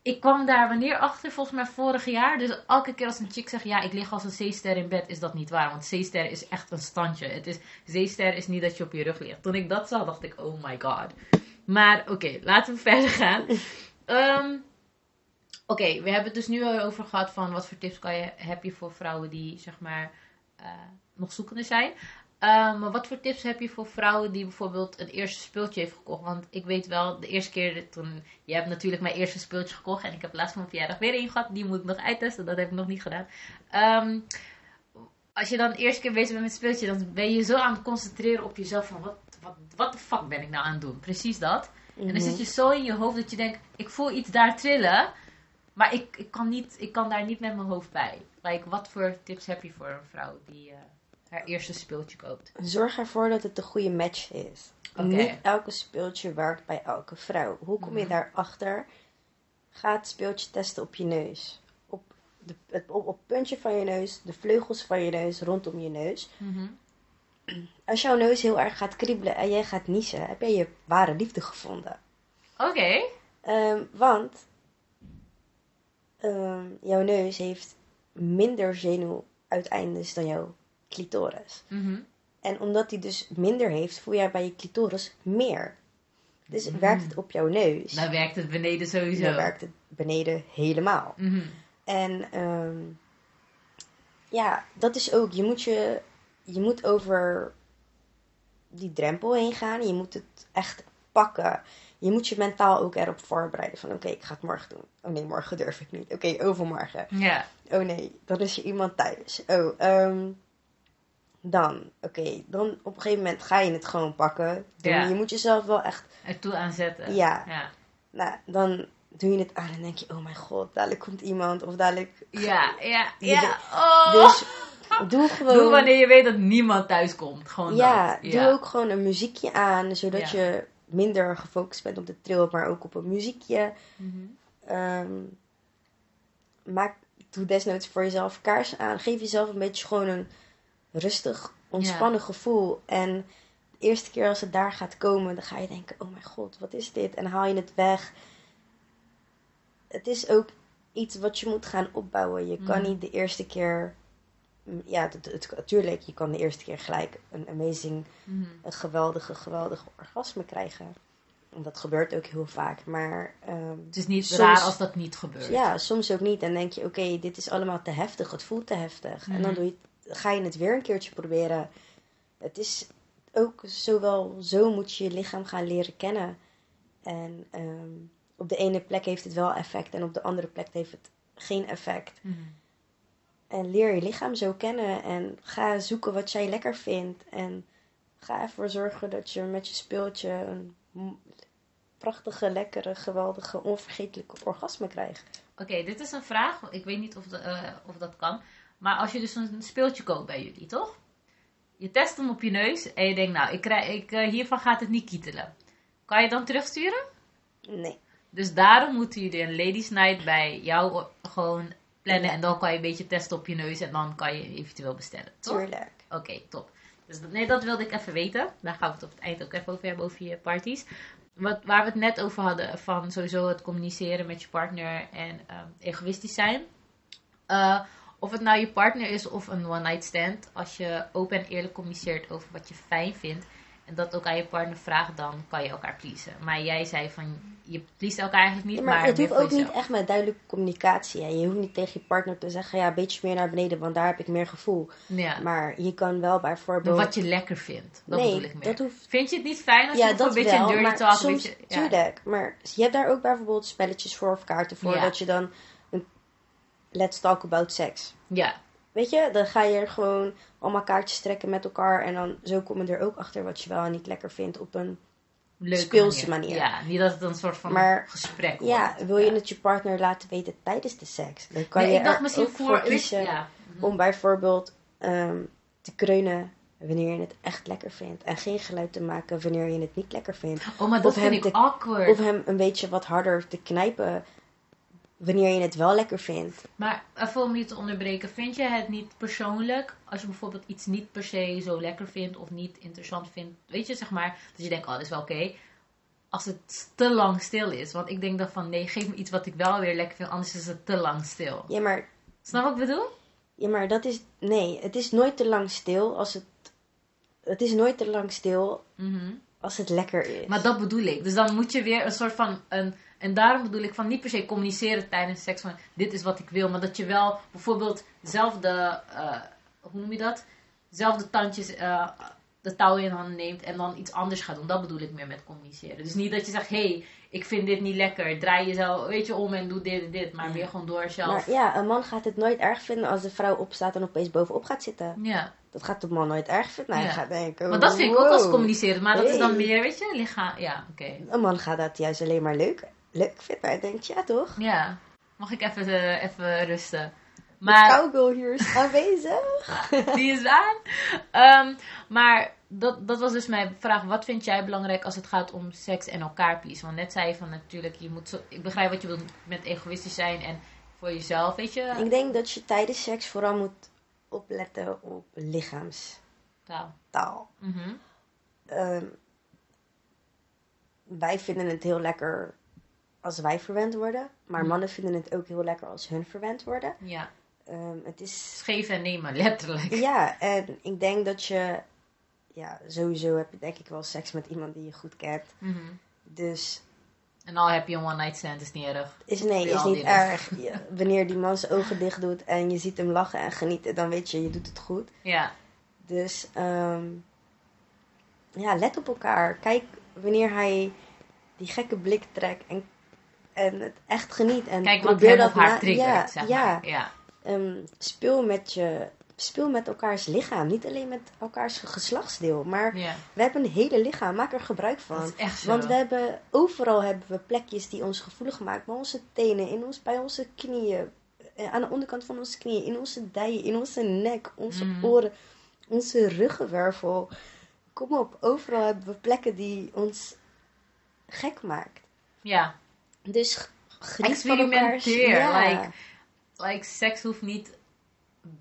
[SPEAKER 2] Ik kwam daar wanneer achter, volgens mij vorig jaar. Dus elke keer als een chick zegt, ja, ik lig als een C-ster in bed, is dat niet waar. Want C-ster is echt een standje. Het is, zeester is niet dat je op je rug ligt. Toen ik dat zag, dacht ik, oh my god. Maar oké, laten we verder gaan. Ehm, oké, we hebben het dus nu al over gehad van wat voor tips kan je, heb je voor vrouwen die, zeg maar, eh, nog zoekende zijn. Ehm, maar wat voor tips heb je voor vrouwen die bijvoorbeeld een eerste speeltje heeft gekocht? Want ik weet wel, de eerste keer toen... Je hebt natuurlijk mijn eerste speeltje gekocht. En ik heb laatst van mijn verjaardag weer een gehad. Die moet ik nog uittesten. Dat heb ik nog niet gedaan. Ehm, als je dan de eerste keer bezig bent met het speeltje... Dan ben je zo aan het concentreren op jezelf. Van wat, wat, wat de fuck ben ik nou aan het doen? Precies dat. En dan zit je zo in je hoofd dat je denkt... Ik voel iets daar trillen. Maar ik, ik, kan, niet, ik kan daar niet met mijn hoofd bij. Like, wat voor tips heb je voor een vrouw die eh, haar eerste speeltje koopt?
[SPEAKER 3] Zorg ervoor dat het de goede match is. Niet elke speeltje werkt bij elke vrouw. Hoe kom je
[SPEAKER 2] Mhm.
[SPEAKER 3] daarachter? Ga het speeltje testen op je neus. Op, de, het, op, op het puntje van je neus, de vleugels van je neus, rondom je neus. Als jouw neus heel erg gaat kriebelen en jij gaat niezen, heb je je ware liefde gevonden.
[SPEAKER 2] Oké.
[SPEAKER 3] Ehm, want ehm, jouw neus heeft minder zenuwuiteindes dan jouw clitoris.
[SPEAKER 2] Mhm.
[SPEAKER 3] En omdat die dus minder heeft, voel jij bij je clitoris meer. Dus werkt het op jouw neus,
[SPEAKER 2] Dan werkt het beneden sowieso.
[SPEAKER 3] dan werkt het beneden helemaal.
[SPEAKER 2] Mhm.
[SPEAKER 3] En ehm, ja, dat is ook, je moet, je, je moet over die drempel heen gaan. Je moet het echt pakken. Je moet je mentaal ook erop voorbereiden. Van oké, ik ga het morgen doen. Oh nee, morgen durf ik niet. Oké, overmorgen.
[SPEAKER 2] Ja.
[SPEAKER 3] Oh nee, dan is er iemand thuis. Oh, ehm, dan. Oké, dan op een gegeven moment ga je het gewoon pakken.
[SPEAKER 2] Ja.
[SPEAKER 3] Je moet jezelf wel echt...
[SPEAKER 2] Ertoe aanzetten.
[SPEAKER 3] Ja.
[SPEAKER 2] Ja.
[SPEAKER 3] Nou, dan doe je het aan en denk je... Oh mijn god, dadelijk komt iemand. Of dadelijk...
[SPEAKER 2] Ja, ja, ja. Oh.
[SPEAKER 3] Dus doe gewoon...
[SPEAKER 2] Doe wanneer je weet dat niemand thuis komt. Gewoon
[SPEAKER 3] Ja,
[SPEAKER 2] dat.
[SPEAKER 3] doe ook gewoon een muziekje aan. Zodat je minder gefocust bent op de trill, maar ook op een muziekje.
[SPEAKER 2] Mhm.
[SPEAKER 3] Ehm, maak, doe desnoods voor jezelf kaarsen aan. Geef jezelf een beetje gewoon een rustig, ontspannen gevoel. En de eerste keer als het daar gaat komen, dan ga je denken: oh mijn god, wat is dit? En haal je het weg. Het is ook iets wat je moet gaan opbouwen. Je kan
[SPEAKER 2] Mhm.
[SPEAKER 3] niet de eerste keer mm, ja, natuurlijk, je kan de eerste keer gelijk een amazing,
[SPEAKER 2] Mhm.
[SPEAKER 3] een geweldige, geweldige orgasme krijgen. En dat gebeurt ook heel vaak. Maar ehm,
[SPEAKER 2] Het is niet
[SPEAKER 3] Soms-
[SPEAKER 2] raar als dat niet gebeurt.
[SPEAKER 3] ja, soms ook niet. En denk je, oké, dit is allemaal te heftig. Het voelt te heftig. En dan
[SPEAKER 2] Mhm.
[SPEAKER 3] doe je, het- ga je het weer een keertje proberen. Het is ook zowel zo moet je je lichaam gaan leren kennen. En ehm, op de ene plek heeft het wel effect en op de andere plek heeft het geen effect.
[SPEAKER 2] Mhm.
[SPEAKER 3] En leer je lichaam zo kennen en ga zoeken wat jij lekker vindt. En ga ervoor zorgen dat je met je speeltje een prachtige, lekkere, geweldige, onvergetelijke orgasme krijgt.
[SPEAKER 2] Oké, dit is een vraag. Ik weet niet of, de- eh, of dat kan. Maar als je dus een speeltje koopt bij jullie, toch? Je test hem op je neus en je denkt, nou, ik krijg, ik, eh, hiervan gaat het niet kietelen. Kan je dan terugsturen?
[SPEAKER 3] Nee.
[SPEAKER 2] Dus daarom moeten jullie een ladies night bij jou gewoon plannen. En dan kan je een beetje testen op je neus en dan kan je eventueel bestellen, toch?
[SPEAKER 3] Tuurlijk.
[SPEAKER 2] Oké, top. Dus nee, dat wilde ik even weten. Daar gaan we het op het eind ook even over hebben, over je parties. Wat, waar we het net over hadden, van sowieso het communiceren met je partner en ehm, egoïstisch zijn. Eh, of het nou je partner is of een one-night stand, als je open en eerlijk communiceert over wat je fijn vindt en dat ook aan je partner vraagt, dan kan je elkaar pleasen. Maar jij zei van, je pleest elkaar eigenlijk niet,
[SPEAKER 3] Ja,
[SPEAKER 2] maar,
[SPEAKER 3] maar het hoeft ook niet echt met duidelijke communicatie. Hè. Je hoeft niet tegen je partner te zeggen, ja, een beetje meer naar beneden, want daar heb ik meer gevoel.
[SPEAKER 2] Ja.
[SPEAKER 3] Maar je kan wel bijvoorbeeld...
[SPEAKER 2] Wat je lekker vindt, dat
[SPEAKER 3] nee,
[SPEAKER 2] bedoel ik meer.
[SPEAKER 3] dat hoeft...
[SPEAKER 2] Vind je het niet fijn als je
[SPEAKER 3] Ja, dat
[SPEAKER 2] een beetje
[SPEAKER 3] wel,
[SPEAKER 2] een dirty talk, een
[SPEAKER 3] soms,
[SPEAKER 2] beetje... ja.
[SPEAKER 3] tuurlijk. Maar je hebt daar ook bijvoorbeeld spelletjes voor of kaarten voor, dat je dan een let's talk about sex.
[SPEAKER 2] Ja,
[SPEAKER 3] Weet je, dan ga je er gewoon allemaal kaartjes trekken met elkaar en dan zo kom je er ook achter wat je wel en niet lekker vindt op een...
[SPEAKER 2] leuke
[SPEAKER 3] Speelse manier.
[SPEAKER 2] Ja, niet dat het een soort van
[SPEAKER 3] Maar,
[SPEAKER 2] gesprek
[SPEAKER 3] Ja,
[SPEAKER 2] wordt.
[SPEAKER 3] wil je het je partner laten weten tijdens de seks? Dan kan
[SPEAKER 2] Nee,
[SPEAKER 3] je
[SPEAKER 2] ik dacht
[SPEAKER 3] er
[SPEAKER 2] misschien
[SPEAKER 3] ook
[SPEAKER 2] voor...
[SPEAKER 3] voor kiezen
[SPEAKER 2] ja.
[SPEAKER 3] om bijvoorbeeld ehm, te kreunen wanneer je het echt lekker vindt. En geen geluid te maken wanneer je het niet lekker vindt.
[SPEAKER 2] Oh, maar dat
[SPEAKER 3] Of
[SPEAKER 2] vind ik
[SPEAKER 3] te-
[SPEAKER 2] awkward.
[SPEAKER 3] Of hem een beetje wat harder te knijpen wanneer je het wel lekker vindt.
[SPEAKER 2] Maar even om je te onderbreken, vind je het niet persoonlijk als je bijvoorbeeld iets niet per se zo lekker vindt of niet interessant vindt? Weet je, zeg maar, dat je denkt, oh, dat is wel oké. Als het te lang stil is. Want ik denk dan van, nee, geef me iets wat ik wel weer lekker vind, anders is het te lang stil.
[SPEAKER 3] Ja, maar,
[SPEAKER 2] Snap wat ik bedoel?
[SPEAKER 3] ja, maar dat is... Nee, het is nooit te lang stil als het... Het is nooit te lang stil
[SPEAKER 2] Mhm.
[SPEAKER 3] als het lekker is.
[SPEAKER 2] Maar dat bedoel ik. Dus dan moet je weer een soort van een. En daarom bedoel ik van niet per se communiceren tijdens seks van dit is wat ik wil. Maar dat je wel bijvoorbeeld zelf de. eh, hoe noem je dat? Zelf de tandjes. eh, de touw in handen neemt en dan iets anders gaat doen. Dat bedoel ik meer met communiceren. Dus niet dat je zegt, hé, hey, ik vind dit niet lekker. Draai jezelf, weet je, om en doe dit en dit. Maar weer gewoon door zelf.
[SPEAKER 3] Maar ja, een man gaat het nooit erg vinden als de vrouw opstaat en opeens bovenop gaat zitten.
[SPEAKER 2] ja.
[SPEAKER 3] Dat gaat de man nooit erg vinden. Hij
[SPEAKER 2] Ja.
[SPEAKER 3] gaat denken,
[SPEAKER 2] Maar dat vind ik ook als communiceren. Maar dat is dan meer, weet je, lichaam. Ja, oké.
[SPEAKER 3] Een man gaat dat juist alleen maar leuk, leuk vinden. Hij denkt, ja toch?
[SPEAKER 2] Ja. Mag ik even, eh, even rusten?
[SPEAKER 3] Maar...
[SPEAKER 2] Maar
[SPEAKER 3] cowgirl hier is aanwezig.
[SPEAKER 2] die is aan. Ehm, maar dat, dat was dus mijn vraag. Wat vind jij belangrijk als het gaat om seks en elkaar pleasen? Want net zei je van natuurlijk, je moet zo, ik begrijp wat je wilt met egoïstisch zijn en voor jezelf, weet je.
[SPEAKER 3] Ik denk dat je tijdens seks vooral moet opletten op lichaamstaal.
[SPEAKER 2] Nou, mhm.
[SPEAKER 3] Ehm, wij vinden het heel lekker als wij verwend worden. Maar
[SPEAKER 2] Mhm.
[SPEAKER 3] mannen vinden het ook heel lekker als hun verwend worden.
[SPEAKER 2] Ja,
[SPEAKER 3] Ehm, het is...
[SPEAKER 2] geven en nemen, letterlijk.
[SPEAKER 3] Ja, en ik denk dat je... Ja, sowieso heb je denk ik wel seks met iemand die je goed kent.
[SPEAKER 2] Mhm.
[SPEAKER 3] Dus
[SPEAKER 2] En al heb je een one night stand, is niet erg.
[SPEAKER 3] is nee, is niet erg. Ja, wanneer die man zijn ogen dicht doet en je ziet hem lachen en genieten, dan weet je, je doet het goed.
[SPEAKER 2] Ja,
[SPEAKER 3] Dus ehm, ja, let op elkaar. Kijk wanneer hij die gekke blik trekt en, en het echt geniet. En
[SPEAKER 2] kijk wat
[SPEAKER 3] probeer
[SPEAKER 2] hem
[SPEAKER 3] dat
[SPEAKER 2] haar
[SPEAKER 3] na-
[SPEAKER 2] triggert,
[SPEAKER 3] ja,
[SPEAKER 2] zeg
[SPEAKER 3] ja.
[SPEAKER 2] maar. Ja,
[SPEAKER 3] Ehm, speel met je. Speel met elkaars lichaam. Niet alleen met elkaars geslachtsdeel. Maar
[SPEAKER 2] ja.
[SPEAKER 3] we hebben een hele lichaam. Maak er gebruik van.
[SPEAKER 2] Dat is echt zo.
[SPEAKER 3] Want we hebben, overal hebben we plekjes die ons gevoelig maken. Bij onze tenen, in ons, bij onze knieën. eh, Aan de onderkant van onze knieën. In onze dijen, in onze nek, onze
[SPEAKER 2] Mhm.
[SPEAKER 3] oren. Onze ruggenwervel. Kom op, overal hebben we plekken die ons gek maakt.
[SPEAKER 2] Ja,
[SPEAKER 3] Dus van elkaars...
[SPEAKER 2] experimenteer.
[SPEAKER 3] Ja.
[SPEAKER 2] Like, like, seks hoeft niet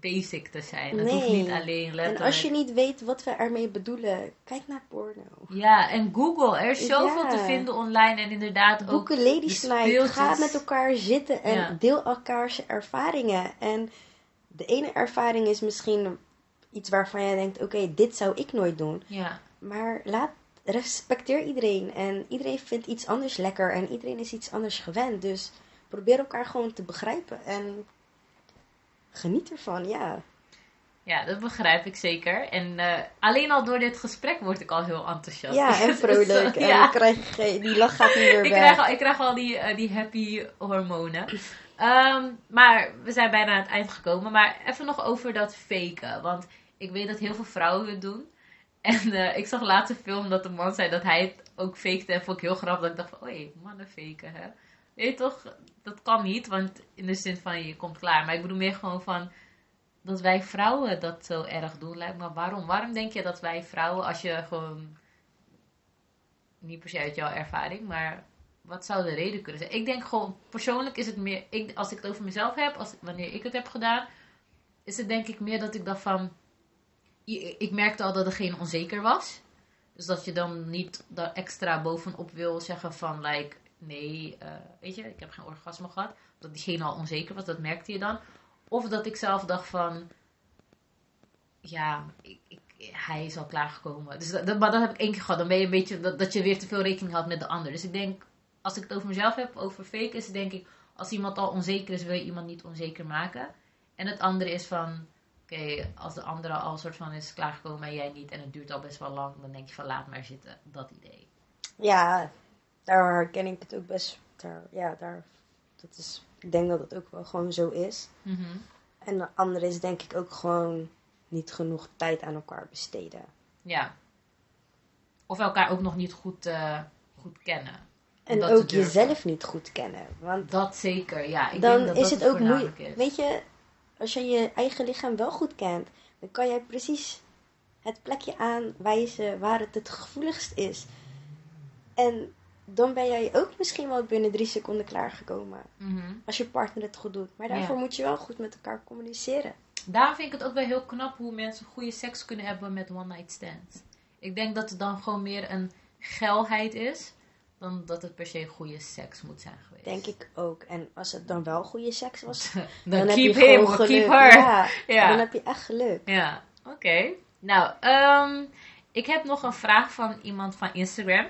[SPEAKER 2] basic te zijn. Het hoeft
[SPEAKER 3] Nee.
[SPEAKER 2] niet alleen
[SPEAKER 3] en
[SPEAKER 2] letterlijk.
[SPEAKER 3] als je niet weet wat we ermee bedoelen, kijk naar porno.
[SPEAKER 2] Ja, en Google. Er is zoveel
[SPEAKER 3] Ja.
[SPEAKER 2] te vinden online. En inderdaad ook...
[SPEAKER 3] Boeken Ladies Night. Ga met elkaar zitten en
[SPEAKER 2] Ja.
[SPEAKER 3] deel elkaars ervaringen. En de ene ervaring is misschien iets waarvan jij denkt: oké, dit zou ik nooit doen.
[SPEAKER 2] Ja.
[SPEAKER 3] Maar laat, respecteer iedereen. En iedereen vindt iets anders lekker. En iedereen is iets anders gewend. Dus probeer elkaar gewoon te begrijpen. En geniet ervan, ja.
[SPEAKER 2] Ja, dat begrijp ik zeker. En eh, alleen al door dit gesprek word ik al heel enthousiast.
[SPEAKER 3] Ja, en
[SPEAKER 2] Dus,
[SPEAKER 3] vrolijk. En
[SPEAKER 2] ja.
[SPEAKER 3] krijg die lach gaat niet meer
[SPEAKER 2] ik, krijg al, ik krijg al die, eh, die happy hormonen. Ehm, maar we zijn bijna aan het eind gekomen. Maar even nog over dat faken. Want ik weet dat heel veel vrouwen het doen. En eh, ik zag laatst film dat de man zei dat hij het ook fakte. En vond ik heel grappig. Dat ik dacht van, oei, mannen faken, hè. Je toch, dat kan niet. Want in de zin van, je komt klaar. Maar ik bedoel meer gewoon van... Dat wij vrouwen dat zo erg doen, lijkt me waarom? Waarom denk je dat wij vrouwen, als je gewoon... Niet per se uit jouw ervaring, maar wat zou de reden kunnen zijn? Ik denk gewoon, persoonlijk is het meer, ik, als ik het over mezelf heb, als, wanneer ik het heb gedaan, is het denk ik meer dat ik dacht van, ik merkte al dat degene onzeker was. Dus dat je dan niet daar extra bovenop wil zeggen van, like, nee, eh, weet je, ik heb geen orgasme gehad. Dat diegene al onzeker was, dat merkte je dan. Of dat ik zelf dacht van, ja, ik, ik, hij is al klaargekomen. Dus dat, maar dat heb ik één keer gehad. Dan ben je een beetje, dat, dat je weer te veel rekening houdt met de ander. Dus ik denk, als ik het over mezelf heb, over fake, is denk ik, als iemand al onzeker is, wil je iemand niet onzeker maken. En het andere is van, oké, als de andere al soort van is klaargekomen en jij niet, en het duurt al best wel lang, dan denk je van, laat maar zitten. Dat idee.
[SPEAKER 3] Ja, daar herken ik het ook best. Daar, ja, daar, dat is, ik denk dat het ook wel gewoon zo is. En de andere is denk ik ook gewoon niet genoeg tijd aan elkaar besteden.
[SPEAKER 2] Ja. Of elkaar ook nog niet goed, eh, goed kennen.
[SPEAKER 3] En ook jezelf niet goed kennen. Want
[SPEAKER 2] Dat zeker, ja. Ik
[SPEAKER 3] dan
[SPEAKER 2] denk dat
[SPEAKER 3] is
[SPEAKER 2] dat
[SPEAKER 3] het ook moeilijk.
[SPEAKER 2] is.
[SPEAKER 3] Weet je, als je je eigen lichaam wel goed kent, dan kan jij precies het plekje aanwijzen waar het het gevoeligst is. En dan ben jij ook misschien wel binnen drie seconden klaargekomen.
[SPEAKER 2] Mhm.
[SPEAKER 3] Als je partner het goed doet. Maar daarvoor
[SPEAKER 2] Ja.
[SPEAKER 3] moet je wel goed met elkaar communiceren.
[SPEAKER 2] Daarom vind ik het ook wel heel knap hoe mensen goede seks kunnen hebben met one night stands. Ik denk dat het dan gewoon meer een geilheid is, dan dat het per se goede seks moet zijn geweest.
[SPEAKER 3] Denk ik ook. En als het dan wel goede seks was,
[SPEAKER 2] Dan,
[SPEAKER 3] dan, heb je
[SPEAKER 2] him
[SPEAKER 3] gewoon geluk. Ja,
[SPEAKER 2] Ja.
[SPEAKER 3] dan heb je echt geluk.
[SPEAKER 2] Ja, oké. Nou, ehm, ik heb nog een vraag van iemand van Instagram.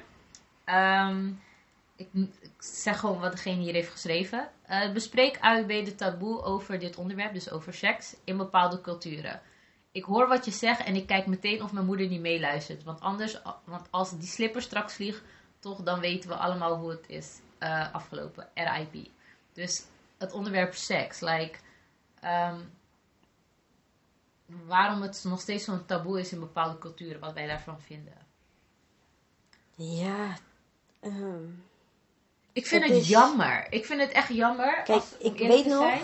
[SPEAKER 2] Ehm, ik, ik zeg gewoon wat degene hier heeft geschreven. Eh, bespreek AUB de taboe over dit onderwerp, dus over seks, in bepaalde culturen. Ik hoor wat je zegt en ik kijk meteen of mijn moeder niet meeluistert. Want anders, want als die slipper straks vliegt, toch, dan weten we allemaal hoe het is eh, afgelopen. RIP. Dus het onderwerp seks, like, ehm, waarom het nog steeds zo'n taboe is in bepaalde culturen, wat wij daarvan vinden.
[SPEAKER 3] Ja. ehm,
[SPEAKER 2] Ik vind
[SPEAKER 3] Het
[SPEAKER 2] het,
[SPEAKER 3] is-
[SPEAKER 2] jammer. Ik vind het echt jammer.
[SPEAKER 3] Kijk,
[SPEAKER 2] als-
[SPEAKER 3] ik weet nog-
[SPEAKER 2] zijn.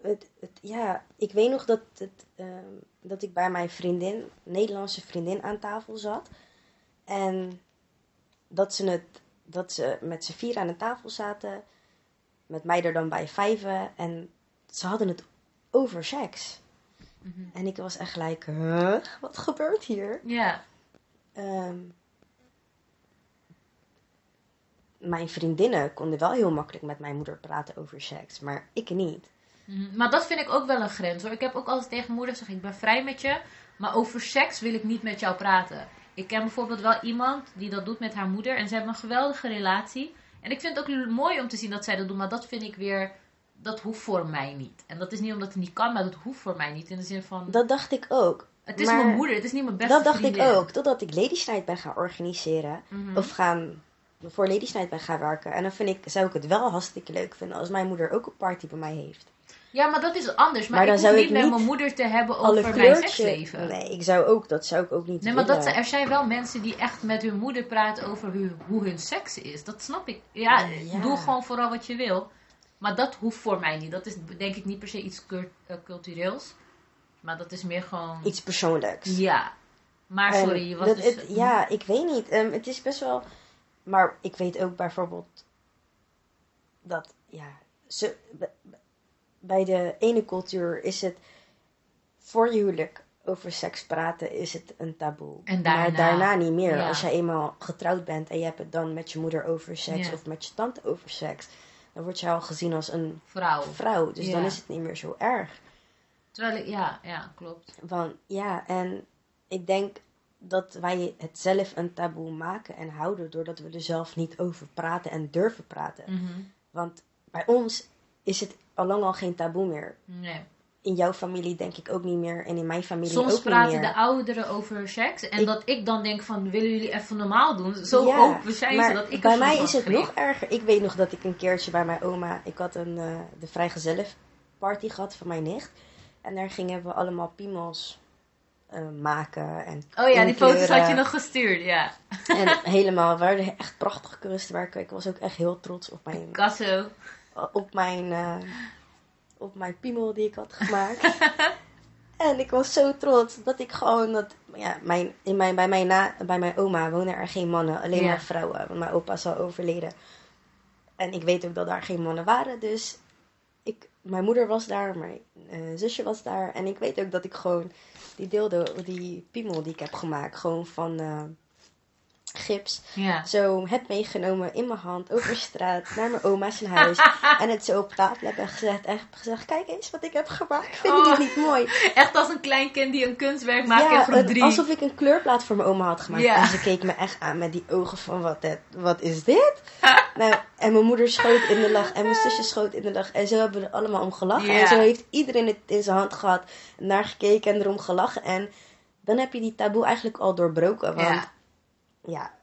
[SPEAKER 3] het, het, ja, ik weet nog dat, het, ehm, dat ik bij mijn vriendin, Nederlandse vriendin, aan tafel zat. En dat ze, het, dat ze met z'n vier aan de tafel zaten. Met mij er dan bij vijven. En ze hadden het over seks.
[SPEAKER 2] Mhm.
[SPEAKER 3] En ik was echt gelijk, huh? Wat gebeurt hier?
[SPEAKER 2] Ja,
[SPEAKER 3] Ehm, mijn vriendinnen konden wel heel makkelijk met mijn moeder praten over seks. Maar ik niet.
[SPEAKER 2] Mhm. maar dat vind ik ook wel een grens hoor. Ik heb ook altijd tegen moeder gezegd, ik ben vrij met je, maar over seks wil ik niet met jou praten. Ik ken bijvoorbeeld wel iemand die dat doet met haar moeder en ze hebben een geweldige relatie. En ik vind het ook mooi om te zien dat zij dat doen, maar dat vind ik weer, dat hoeft voor mij niet. En dat is niet omdat het niet kan, maar dat hoeft voor mij niet. In de zin van,
[SPEAKER 3] Dat dacht ik ook.
[SPEAKER 2] het is
[SPEAKER 3] maar
[SPEAKER 2] mijn moeder, het is niet mijn beste
[SPEAKER 3] Dat dacht
[SPEAKER 2] vriendin.
[SPEAKER 3] ik ook. Totdat ik Ladies Night ben gaan organiseren.
[SPEAKER 2] Mhm.
[SPEAKER 3] Of gaan, voor Ladies Night ben gaan werken. En dan vind ik, zou ik het wel hartstikke leuk vinden als mijn moeder ook een party bij mij heeft.
[SPEAKER 2] Ja, maar dat is anders. Maar, ik hoef niet
[SPEAKER 3] ik
[SPEAKER 2] met mijn moeder te hebben over mijn seksleven.
[SPEAKER 3] Nee, ik zou ook, dat zou ik ook niet
[SPEAKER 2] Nee, maar dat, er zijn wel mensen die echt met hun moeder praten over hoe, hoe hun seks is. Dat snap ik. Ja,
[SPEAKER 3] Ja.
[SPEAKER 2] doe gewoon vooral wat je wil. Maar dat hoeft voor mij niet. Dat is denk ik niet per se iets eh, cultureels. Maar dat is meer gewoon...
[SPEAKER 3] Iets persoonlijks.
[SPEAKER 2] Ja. Maar sorry, je was
[SPEAKER 3] dat-
[SPEAKER 2] dus...
[SPEAKER 3] het- ja, ik weet niet. Ehm, het is best wel... Maar ik weet ook bijvoorbeeld dat, ja, ze, bij de ene cultuur is het voor je huwelijk over seks praten is het een taboe.
[SPEAKER 2] En daarna-
[SPEAKER 3] maar daarna niet meer.
[SPEAKER 2] ja.
[SPEAKER 3] Als je eenmaal getrouwd bent en je hebt het dan met je moeder over seks
[SPEAKER 2] Ja.
[SPEAKER 3] of met je tante over seks, dan word je al gezien als een
[SPEAKER 2] Vrouw.
[SPEAKER 3] vrouw. Dus dan is het niet meer zo erg.
[SPEAKER 2] Terwijl ik, ja, ja, klopt.
[SPEAKER 3] Want ja, en ik denk dat wij het zelf een taboe maken en houden doordat we er zelf niet over praten en durven praten.
[SPEAKER 2] Mhm.
[SPEAKER 3] Want bij ons is het al lang al geen taboe meer.
[SPEAKER 2] Nee.
[SPEAKER 3] In jouw familie denk ik ook niet meer en in mijn familie
[SPEAKER 2] Soms
[SPEAKER 3] ook niet
[SPEAKER 2] praten
[SPEAKER 3] meer.
[SPEAKER 2] de ouderen over seks. En
[SPEAKER 3] Ik-
[SPEAKER 2] dat ik dan denk van, willen jullie even normaal doen? Zo
[SPEAKER 3] Ja,
[SPEAKER 2] open zijn
[SPEAKER 3] maar
[SPEAKER 2] ze dat ik
[SPEAKER 3] bij
[SPEAKER 2] soms
[SPEAKER 3] mij is het nog erger. Ik weet nog dat ik een keertje bij mijn oma, ik had een uh, de vrijgezellenparty gehad van mijn nicht. En daar gingen we allemaal piemels uh, maken en
[SPEAKER 2] Oh ja, die foto's had je nog gestuurd, ja.
[SPEAKER 3] En helemaal, we hadden echt prachtige kunstwerken. Ik was ook echt heel trots op mijn,
[SPEAKER 2] Kasso.
[SPEAKER 3] Op mijn, uh, op mijn piemel die ik had gemaakt. en ik was zo trots dat ik gewoon dat, ja, mijn, in mijn, bij, mijn na, bij mijn oma wonen er geen mannen, alleen
[SPEAKER 2] Ja.
[SPEAKER 3] maar vrouwen. Want mijn opa is al overleden. En ik weet ook dat daar geen mannen waren, dus ik, mijn moeder was daar, mijn uh, zusje was daar. En ik weet ook dat ik gewoon die deelde, die piemel die ik heb gemaakt, gewoon van uh, gips,
[SPEAKER 2] Ja.
[SPEAKER 3] zo heb meegenomen in mijn hand over straat naar mijn oma's huis. en het zo op tafel heb gezegd, en heb gezegd, kijk eens wat ik heb gemaakt. Vind je
[SPEAKER 2] Oh.
[SPEAKER 3] dit niet mooi?
[SPEAKER 2] Echt als een klein kind die een kunstwerk maakt in
[SPEAKER 3] ja,
[SPEAKER 2] groep 3.
[SPEAKER 3] alsof ik een kleurplaat voor mijn oma had gemaakt.
[SPEAKER 2] Ja.
[SPEAKER 3] En ze keek me echt aan met die ogen van, wat, het, wat is dit? nou, en mijn moeder schoot in de lach en mijn zusje schoot in de lach. En zo hebben we er allemaal om gelachen. En zo heeft iedereen het in zijn hand gehad, naar gekeken en erom gelachen. En dan heb je die taboe eigenlijk al doorbroken. Want
[SPEAKER 2] Ja.
[SPEAKER 3] Ja,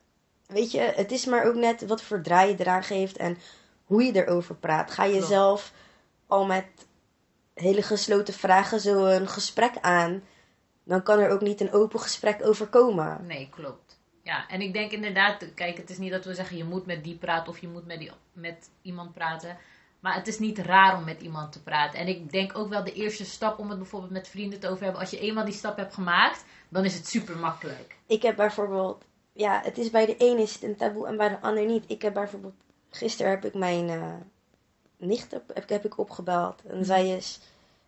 [SPEAKER 3] weet je, het is maar ook net wat voor draai je eraan geeft en hoe je erover praat. Ga je
[SPEAKER 2] Klopt.
[SPEAKER 3] zelf al met hele gesloten vragen zo een gesprek aan, dan kan er ook niet een open gesprek over komen.
[SPEAKER 2] Nee, klopt. Ja, en ik denk inderdaad, kijk, het is niet dat we zeggen je moet met die praten of je moet met, die, met iemand praten. Maar het is niet raar om met iemand te praten. En ik denk ook wel de eerste stap om het bijvoorbeeld met vrienden te over hebben. Als je eenmaal die stap hebt gemaakt, dan is het super makkelijk.
[SPEAKER 3] Ik heb bijvoorbeeld, ja, het is bij de een is het een taboe en bij de ander niet. Ik heb bijvoorbeeld, gisteren heb ik mijn eh nicht op, heb, heb ik opgebeld en zij is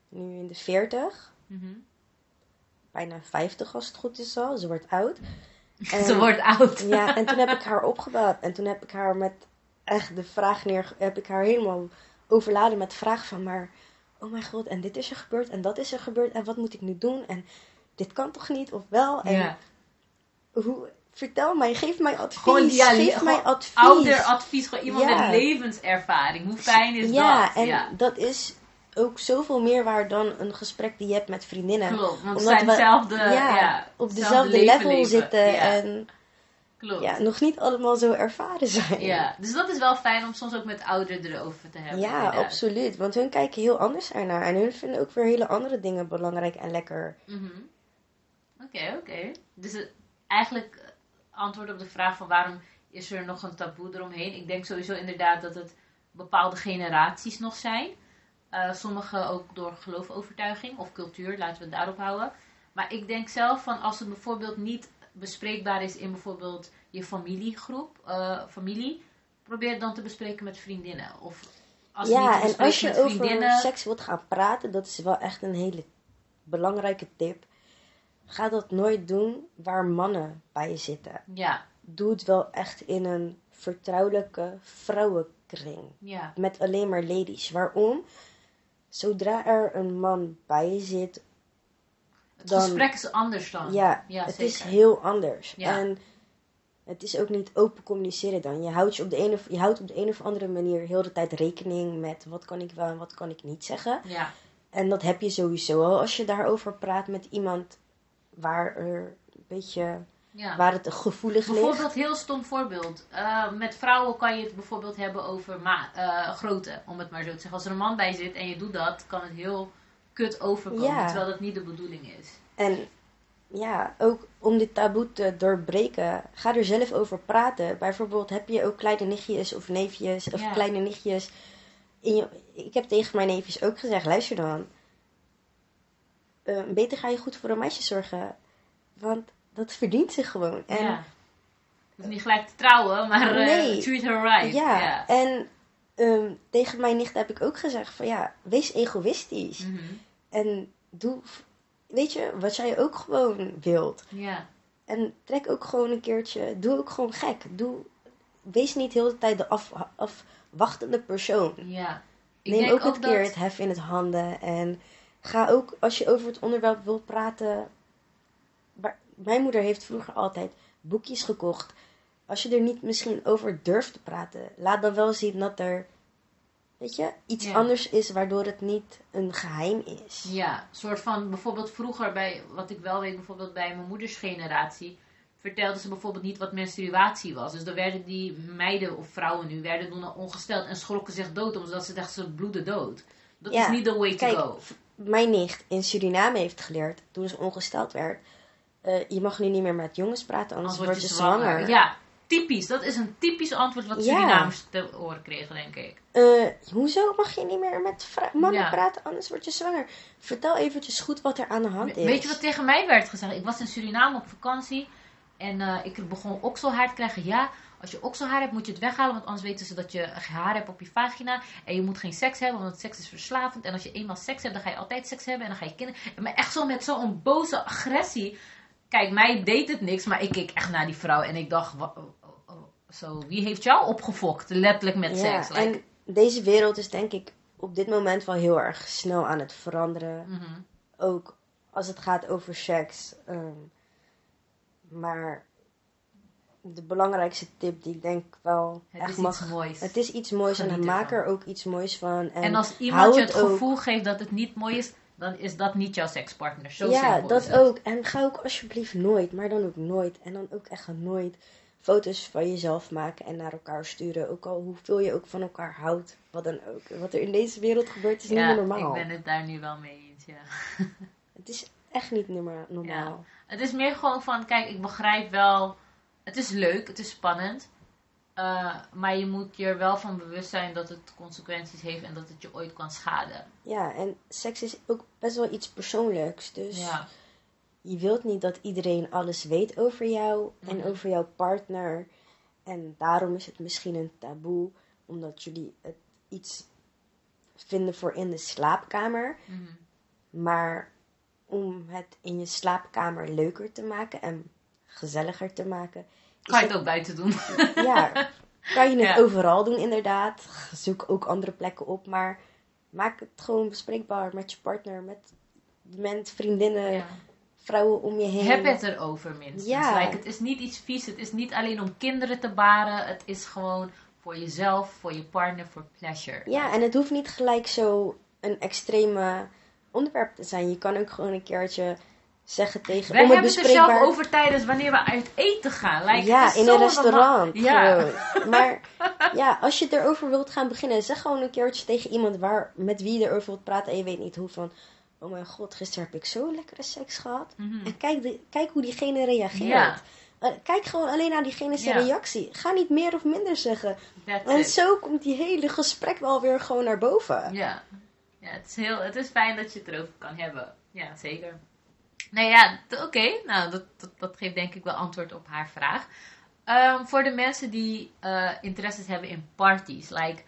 [SPEAKER 3] nu in de 40,
[SPEAKER 2] Mhm.
[SPEAKER 3] bijna 50 als het goed is al, ze wordt oud. En-
[SPEAKER 2] Ze wordt oud.
[SPEAKER 3] Ja, en toen heb ik haar opgebeld. En toen heb ik haar met echt de vraag neer... Heb ik haar helemaal overladen met de vraag van... Maar, oh mijn god, en dit is er gebeurd. En dat is er gebeurd. En wat moet ik nu doen? En dit kan toch niet? Of wel? En
[SPEAKER 2] Ja.
[SPEAKER 3] hoe... Vertel mij, geef mij advies.
[SPEAKER 2] Gewoon, ja,
[SPEAKER 3] geef mij advies.
[SPEAKER 2] Ouderadvies, gewoon iemand
[SPEAKER 3] Ja.
[SPEAKER 2] met levenservaring. Hoe fijn is
[SPEAKER 3] ja,
[SPEAKER 2] dat?
[SPEAKER 3] en
[SPEAKER 2] ja,
[SPEAKER 3] dat is ook zoveel meer waard dan een gesprek die je hebt met vriendinnen.
[SPEAKER 2] klopt. Want
[SPEAKER 3] Omdat
[SPEAKER 2] zijn
[SPEAKER 3] we- ja, op dezelfde level
[SPEAKER 2] leven.
[SPEAKER 3] zitten.
[SPEAKER 2] Ja,
[SPEAKER 3] En
[SPEAKER 2] klopt.
[SPEAKER 3] ja, nog niet allemaal zo ervaren zijn.
[SPEAKER 2] Ja, dus dat is wel fijn om soms ook met ouderen erover te hebben.
[SPEAKER 3] Ja,
[SPEAKER 2] inderdaad.
[SPEAKER 3] absoluut. Want hun kijken heel anders ernaar. En hun vinden ook weer hele andere dingen belangrijk en lekker.
[SPEAKER 2] Mhm. Oké, oké. Dus het, eigenlijk eh, antwoord op de vraag van waarom is er nog een taboe eromheen. Ik denk sowieso inderdaad dat het bepaalde generaties nog zijn. Eh sommige ook door geloofovertuiging of cultuur, laten we het daarop houden. Maar ik denk zelf van als het bijvoorbeeld niet bespreekbaar is in bijvoorbeeld je familiegroep, eh, familie, probeer het dan te bespreken met vriendinnen. Of als
[SPEAKER 3] ja, en als je over seks wilt gaan praten, dat is wel echt een hele belangrijke tip. Ga dat nooit doen waar mannen bij zitten.
[SPEAKER 2] Ja,
[SPEAKER 3] Doe het wel echt in een vertrouwelijke vrouwenkring.
[SPEAKER 2] ja,
[SPEAKER 3] Met alleen maar ladies. Waarom? Zodra er een man bij zit,
[SPEAKER 2] het
[SPEAKER 3] Dan-
[SPEAKER 2] gesprek is anders dan.
[SPEAKER 3] Ja,
[SPEAKER 2] ja
[SPEAKER 3] het
[SPEAKER 2] zeker.
[SPEAKER 3] is heel anders.
[SPEAKER 2] Ja.
[SPEAKER 3] En het is ook niet open communiceren dan. Je houdt, je, op de een of, je houdt op de een of andere manier heel de tijd rekening met wat kan ik wel en wat kan ik niet zeggen.
[SPEAKER 2] Ja,
[SPEAKER 3] En dat heb je sowieso al als je daarover praat met iemand waar er een beetje,
[SPEAKER 2] ja.
[SPEAKER 3] waar het gevoelig ligt.
[SPEAKER 2] Bijvoorbeeld, heel stom voorbeeld. Eh, met vrouwen kan je het bijvoorbeeld hebben over ma eh, grootte, om het maar zo te zeggen. Als er een man bij zit en je doet dat, kan het heel kut overkomen,
[SPEAKER 3] Ja.
[SPEAKER 2] terwijl dat niet de bedoeling is.
[SPEAKER 3] En ja, ook om dit taboe te doorbreken, ga er zelf over praten. Bijvoorbeeld heb je ook kleine nichtjes of neefjes of
[SPEAKER 2] Ja.
[SPEAKER 3] kleine nichtjes. In je, ik heb tegen mijn neefjes ook gezegd, luister dan. Eh, beter ga je goed voor een meisje zorgen. Want dat verdient ze gewoon. En,
[SPEAKER 2] ja. Dus niet gelijk te trouwen, maar eh,
[SPEAKER 3] Nee.
[SPEAKER 2] treat her right.
[SPEAKER 3] ja,
[SPEAKER 2] Ja.
[SPEAKER 3] en ehm, tegen mijn nicht heb ik ook gezegd van ja, wees egoïstisch.
[SPEAKER 2] Mhm.
[SPEAKER 3] En doe, weet je, wat jij ook gewoon wilt.
[SPEAKER 2] ja.
[SPEAKER 3] En trek ook gewoon een keertje. Doe ook gewoon gek. Doe, wees niet heel de tijd de af, wachtende persoon.
[SPEAKER 2] Ja. Ik
[SPEAKER 3] Neem
[SPEAKER 2] denk
[SPEAKER 3] ook het keer
[SPEAKER 2] dat-
[SPEAKER 3] het hef in het handen. En ga ook, als je over het onderwerp wilt praten. Mijn moeder heeft vroeger altijd boekjes gekocht. Als je er niet misschien over durft te praten, laat dan wel zien dat er, weet je, iets
[SPEAKER 2] Ja.
[SPEAKER 3] anders is waardoor het niet een geheim is.
[SPEAKER 2] Ja, een soort van bijvoorbeeld vroeger bij, wat ik wel weet, bijvoorbeeld bij mijn moeders generatie, vertelden ze bijvoorbeeld niet wat menstruatie was. Dus dan werden die meiden of vrouwen nu, werden toen ongesteld en schrokken zich dood omdat ze dachten ze bloeden dood. Dat
[SPEAKER 3] Ja,
[SPEAKER 2] is niet the way to
[SPEAKER 3] Kijk,
[SPEAKER 2] go.
[SPEAKER 3] Mijn nicht in Suriname heeft geleerd, toen ze ongesteld werd, eh, je mag nu niet meer met jongens praten, anders word je zwanger.
[SPEAKER 2] Ja, typisch. Dat is een typisch antwoord wat
[SPEAKER 3] Ja.
[SPEAKER 2] Surinamers te horen kregen, denk ik.
[SPEAKER 3] Eh, hoezo mag je niet meer met mannen
[SPEAKER 2] Ja.
[SPEAKER 3] praten, anders word je zwanger? Vertel eventjes goed wat er aan de hand is.
[SPEAKER 2] Weet je wat tegen mij werd gezegd? Ik was in Suriname op vakantie en eh, ik begon okselhaar te krijgen. Ja, als je okselhaar hebt moet je het weghalen, want anders weten ze dat je haar hebt op je vagina. En je moet geen seks hebben, want seks is verslavend. En als je eenmaal seks hebt, dan ga je altijd seks hebben en dan ga je kinderen. En maar echt zo met zo'n boze agressie. Kijk, mij deed het niks, maar ik keek echt naar die vrouw en ik dacht, zo, wie heeft jou opgefokt? Letterlijk met
[SPEAKER 3] ja,
[SPEAKER 2] seks. Like,
[SPEAKER 3] en deze wereld is denk ik op dit moment wel heel erg snel aan het veranderen.
[SPEAKER 2] mhm.
[SPEAKER 3] Ook als het gaat over seks. ehm, maar de belangrijkste tip die ik denk wel
[SPEAKER 2] Het
[SPEAKER 3] echt
[SPEAKER 2] is
[SPEAKER 3] mag...
[SPEAKER 2] iets moois.
[SPEAKER 3] Het is iets moois en
[SPEAKER 2] Geniet
[SPEAKER 3] maak er ook iets moois van. En,
[SPEAKER 2] En als iemand je het gevoel geeft dat het niet mooi is, dan is dat niet jouw sekspartner. Zo
[SPEAKER 3] ja, dat ook. En ga ook alsjeblieft nooit, maar dan ook nooit. En dan ook echt nooit foto's van jezelf maken en naar elkaar sturen. Ook al hoeveel je ook van elkaar houdt. Wat dan ook. Wat er in deze wereld gebeurt is niet
[SPEAKER 2] Ja,
[SPEAKER 3] meer normaal.
[SPEAKER 2] ik ben het daar nu wel mee eens, ja.
[SPEAKER 3] Het is echt niet norma- normaal.
[SPEAKER 2] Het is meer gewoon van, kijk, ik begrijp wel, het is leuk, het is spannend. eh, maar je moet je er wel van bewust zijn dat het consequenties heeft en dat het je ooit kan schaden.
[SPEAKER 3] Ja, en seks is ook best wel iets persoonlijks. Dus
[SPEAKER 2] Ja,
[SPEAKER 3] je wilt niet dat iedereen alles weet over jou en
[SPEAKER 2] Mhm.
[SPEAKER 3] over jouw partner. En daarom is het misschien een taboe, omdat jullie het iets vinden voor in de slaapkamer.
[SPEAKER 2] Mhm.
[SPEAKER 3] Maar om het in je slaapkamer leuker te maken en gezelliger te maken.
[SPEAKER 2] kan je het ook buiten doen.
[SPEAKER 3] Ja, kan je het
[SPEAKER 2] Ja.
[SPEAKER 3] overal doen inderdaad. Zoek ook andere plekken op. Maar maak het gewoon bespreekbaar met je partner, met, met vriendinnen,
[SPEAKER 2] Ja.
[SPEAKER 3] vrouwen om je heen.
[SPEAKER 2] Heb het erover minstens.
[SPEAKER 3] Ja.
[SPEAKER 2] Like, het is niet iets vies, het is niet alleen om kinderen te baren. Het is gewoon voor jezelf, voor je partner, voor pleasure.
[SPEAKER 3] Ja, en het hoeft niet gelijk zo een extreme onderwerp te zijn. Je kan ook gewoon een keertje zeggen tegen...
[SPEAKER 2] Wij
[SPEAKER 3] om
[SPEAKER 2] hebben het er zelf over tijdens wanneer we uit eten gaan.
[SPEAKER 3] Ja, in een restaurant.
[SPEAKER 2] Ja.
[SPEAKER 3] Maar ja, als je het erover wilt gaan beginnen, zeg gewoon een keertje tegen iemand waar, met wie je erover wilt praten en je weet niet hoe van. Oh mijn god, gisteren heb ik zo lekkere seks gehad.
[SPEAKER 2] Mhm.
[SPEAKER 3] En kijk, de, kijk hoe diegene reageert.
[SPEAKER 2] Ja.
[SPEAKER 3] Eh, kijk gewoon alleen naar diegene zijn
[SPEAKER 2] Ja.
[SPEAKER 3] reactie. Ga niet meer of minder zeggen.
[SPEAKER 2] That's
[SPEAKER 3] En
[SPEAKER 2] it.
[SPEAKER 3] zo komt die hele gesprek wel weer gewoon naar boven.
[SPEAKER 2] Ja, ja het, is heel, het is fijn dat je het erover kan hebben. Ja, zeker. Nou ja, oké. Nou, dat, dat, dat geeft denk ik wel antwoord op haar vraag. Ehm, voor de mensen die eh interesses hebben in parties, like,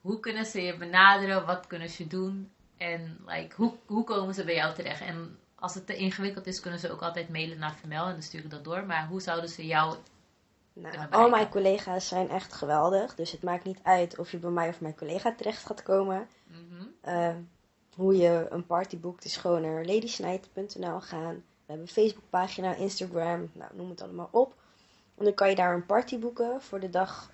[SPEAKER 2] hoe kunnen ze je benaderen? Wat kunnen ze doen? En like, hoe, hoe komen ze bij jou terecht? En als het te ingewikkeld is, kunnen ze ook altijd mailen naar Vermel en dan stuur ik dat door. Maar hoe zouden ze jou...
[SPEAKER 3] Nou, al mijn collega's zijn echt geweldig. Dus het maakt niet uit of je bij mij of mijn collega terecht gaat komen.
[SPEAKER 2] Mhm.
[SPEAKER 3] Eh, hoe je een party boekt is gewoon naar ladysnight.nl gaan. We hebben een Facebookpagina, Instagram, nou, noem het allemaal op. En dan kan je daar een party boeken voor de dag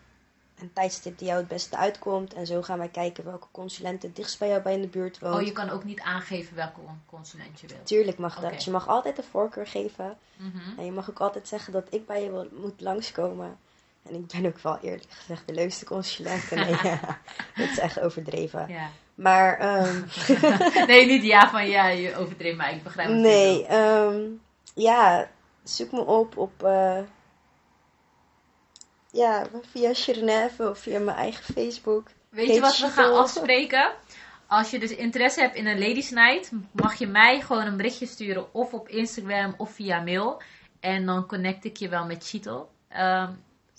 [SPEAKER 3] en tijdstip die jou het beste uitkomt. En zo gaan wij kijken welke consulent het dichtst bij jou bij in de buurt woont.
[SPEAKER 2] Oh, je kan ook niet aangeven welke consulent je wilt.
[SPEAKER 3] Tuurlijk mag dat. Je mag altijd de voorkeur geven.
[SPEAKER 2] Mhm.
[SPEAKER 3] En je mag ook altijd zeggen dat ik bij je wil, moet langskomen. En ik ben ook wel eerlijk gezegd de leukste consulent. Nee, ja, dat is echt overdreven.
[SPEAKER 2] Ja.
[SPEAKER 3] Maar ehm,
[SPEAKER 2] Nee, niet ja van ja, je overdreef, maar ik begrijp je
[SPEAKER 3] Nee,
[SPEAKER 2] bedoelt.
[SPEAKER 3] ehm, ja, zoek me op op, eh, ja, via Genève of via mijn eigen Facebook.
[SPEAKER 2] Weet je wat we gaan afspreken? Als je dus interesse hebt in een ladies night, mag je mij gewoon een berichtje sturen of op Instagram of via mail. En dan connect ik je wel met Cheetel. Ehm,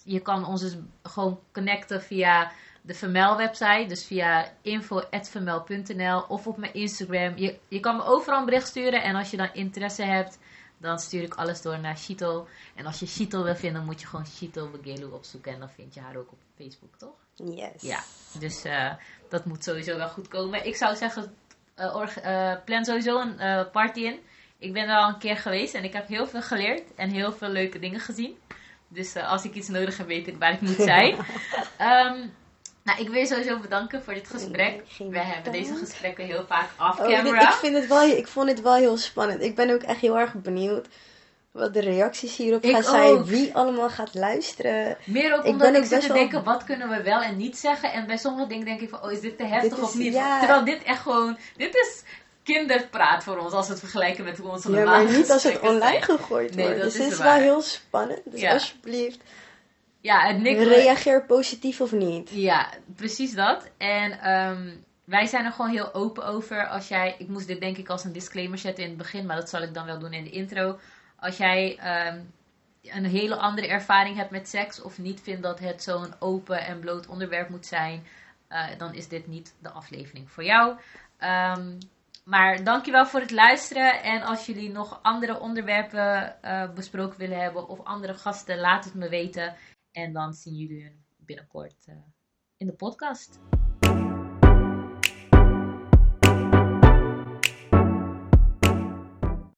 [SPEAKER 2] je kan ons dus gewoon connecten via de Vermel website, dus via info.vermel.nl of op mijn Instagram. Je, je kan me overal een bericht sturen en als je dan interesse hebt, dan stuur ik alles door naar Shito. En als je Shito wil vinden, moet je gewoon Shito Begelu opzoeken. En dan vind je haar ook op Facebook, toch?
[SPEAKER 3] Yes.
[SPEAKER 2] Ja, dus eh, dat moet sowieso wel goed komen. Ik zou zeggen, org- eh, plan sowieso een party in. Ik ben er al een keer geweest en ik heb heel veel geleerd en heel veel leuke dingen gezien. Dus als ik iets nodig heb, weet ik waar ik moet zijn. Ehm, nou, ik wil je sowieso bedanken voor dit gesprek.
[SPEAKER 3] Nee,
[SPEAKER 2] We hebben deze gesprekken heel vaak
[SPEAKER 3] Oh, dit-
[SPEAKER 2] off-camera.
[SPEAKER 3] ik, vind het wel, ik vond het wel heel spannend. Ik ben ook echt heel erg benieuwd wat de reacties hierop gaan zijn. Wie allemaal gaat luisteren.
[SPEAKER 2] Meer ook
[SPEAKER 3] Ik
[SPEAKER 2] omdat ik zit te denken, wat kunnen we wel en niet zeggen. En bij sommige dingen denk ik van, oh, is dit te heftig
[SPEAKER 3] Dit is-
[SPEAKER 2] of niet?
[SPEAKER 3] ja.
[SPEAKER 2] Terwijl dit echt gewoon, dit is kinderpraat voor ons als we het vergelijken met hoe onze
[SPEAKER 3] Ja, maar
[SPEAKER 2] normale
[SPEAKER 3] niet als het online gegooid
[SPEAKER 2] Nee,
[SPEAKER 3] wordt.
[SPEAKER 2] dat
[SPEAKER 3] dus
[SPEAKER 2] is
[SPEAKER 3] het is wel heel spannend. Dus
[SPEAKER 2] Ja.
[SPEAKER 3] alsjeblieft,
[SPEAKER 2] Ja, en Nick,
[SPEAKER 3] reageer positief of niet.
[SPEAKER 2] Ja, precies dat. En ehm, wij zijn er gewoon heel open over. Als jij, ik moest dit denk ik als een disclaimer zetten in het begin, maar dat zal ik dan wel doen in de intro. Als jij ehm, een hele andere ervaring hebt met seks of niet vindt dat het zo'n open en bloot onderwerp moet zijn, eh, dan is dit niet de aflevering voor jou. Ehm, maar dankjewel voor het luisteren. En als jullie nog andere onderwerpen eh, besproken willen hebben of andere gasten, laat het me weten. En dan zien jullie binnenkort eh, in de podcast.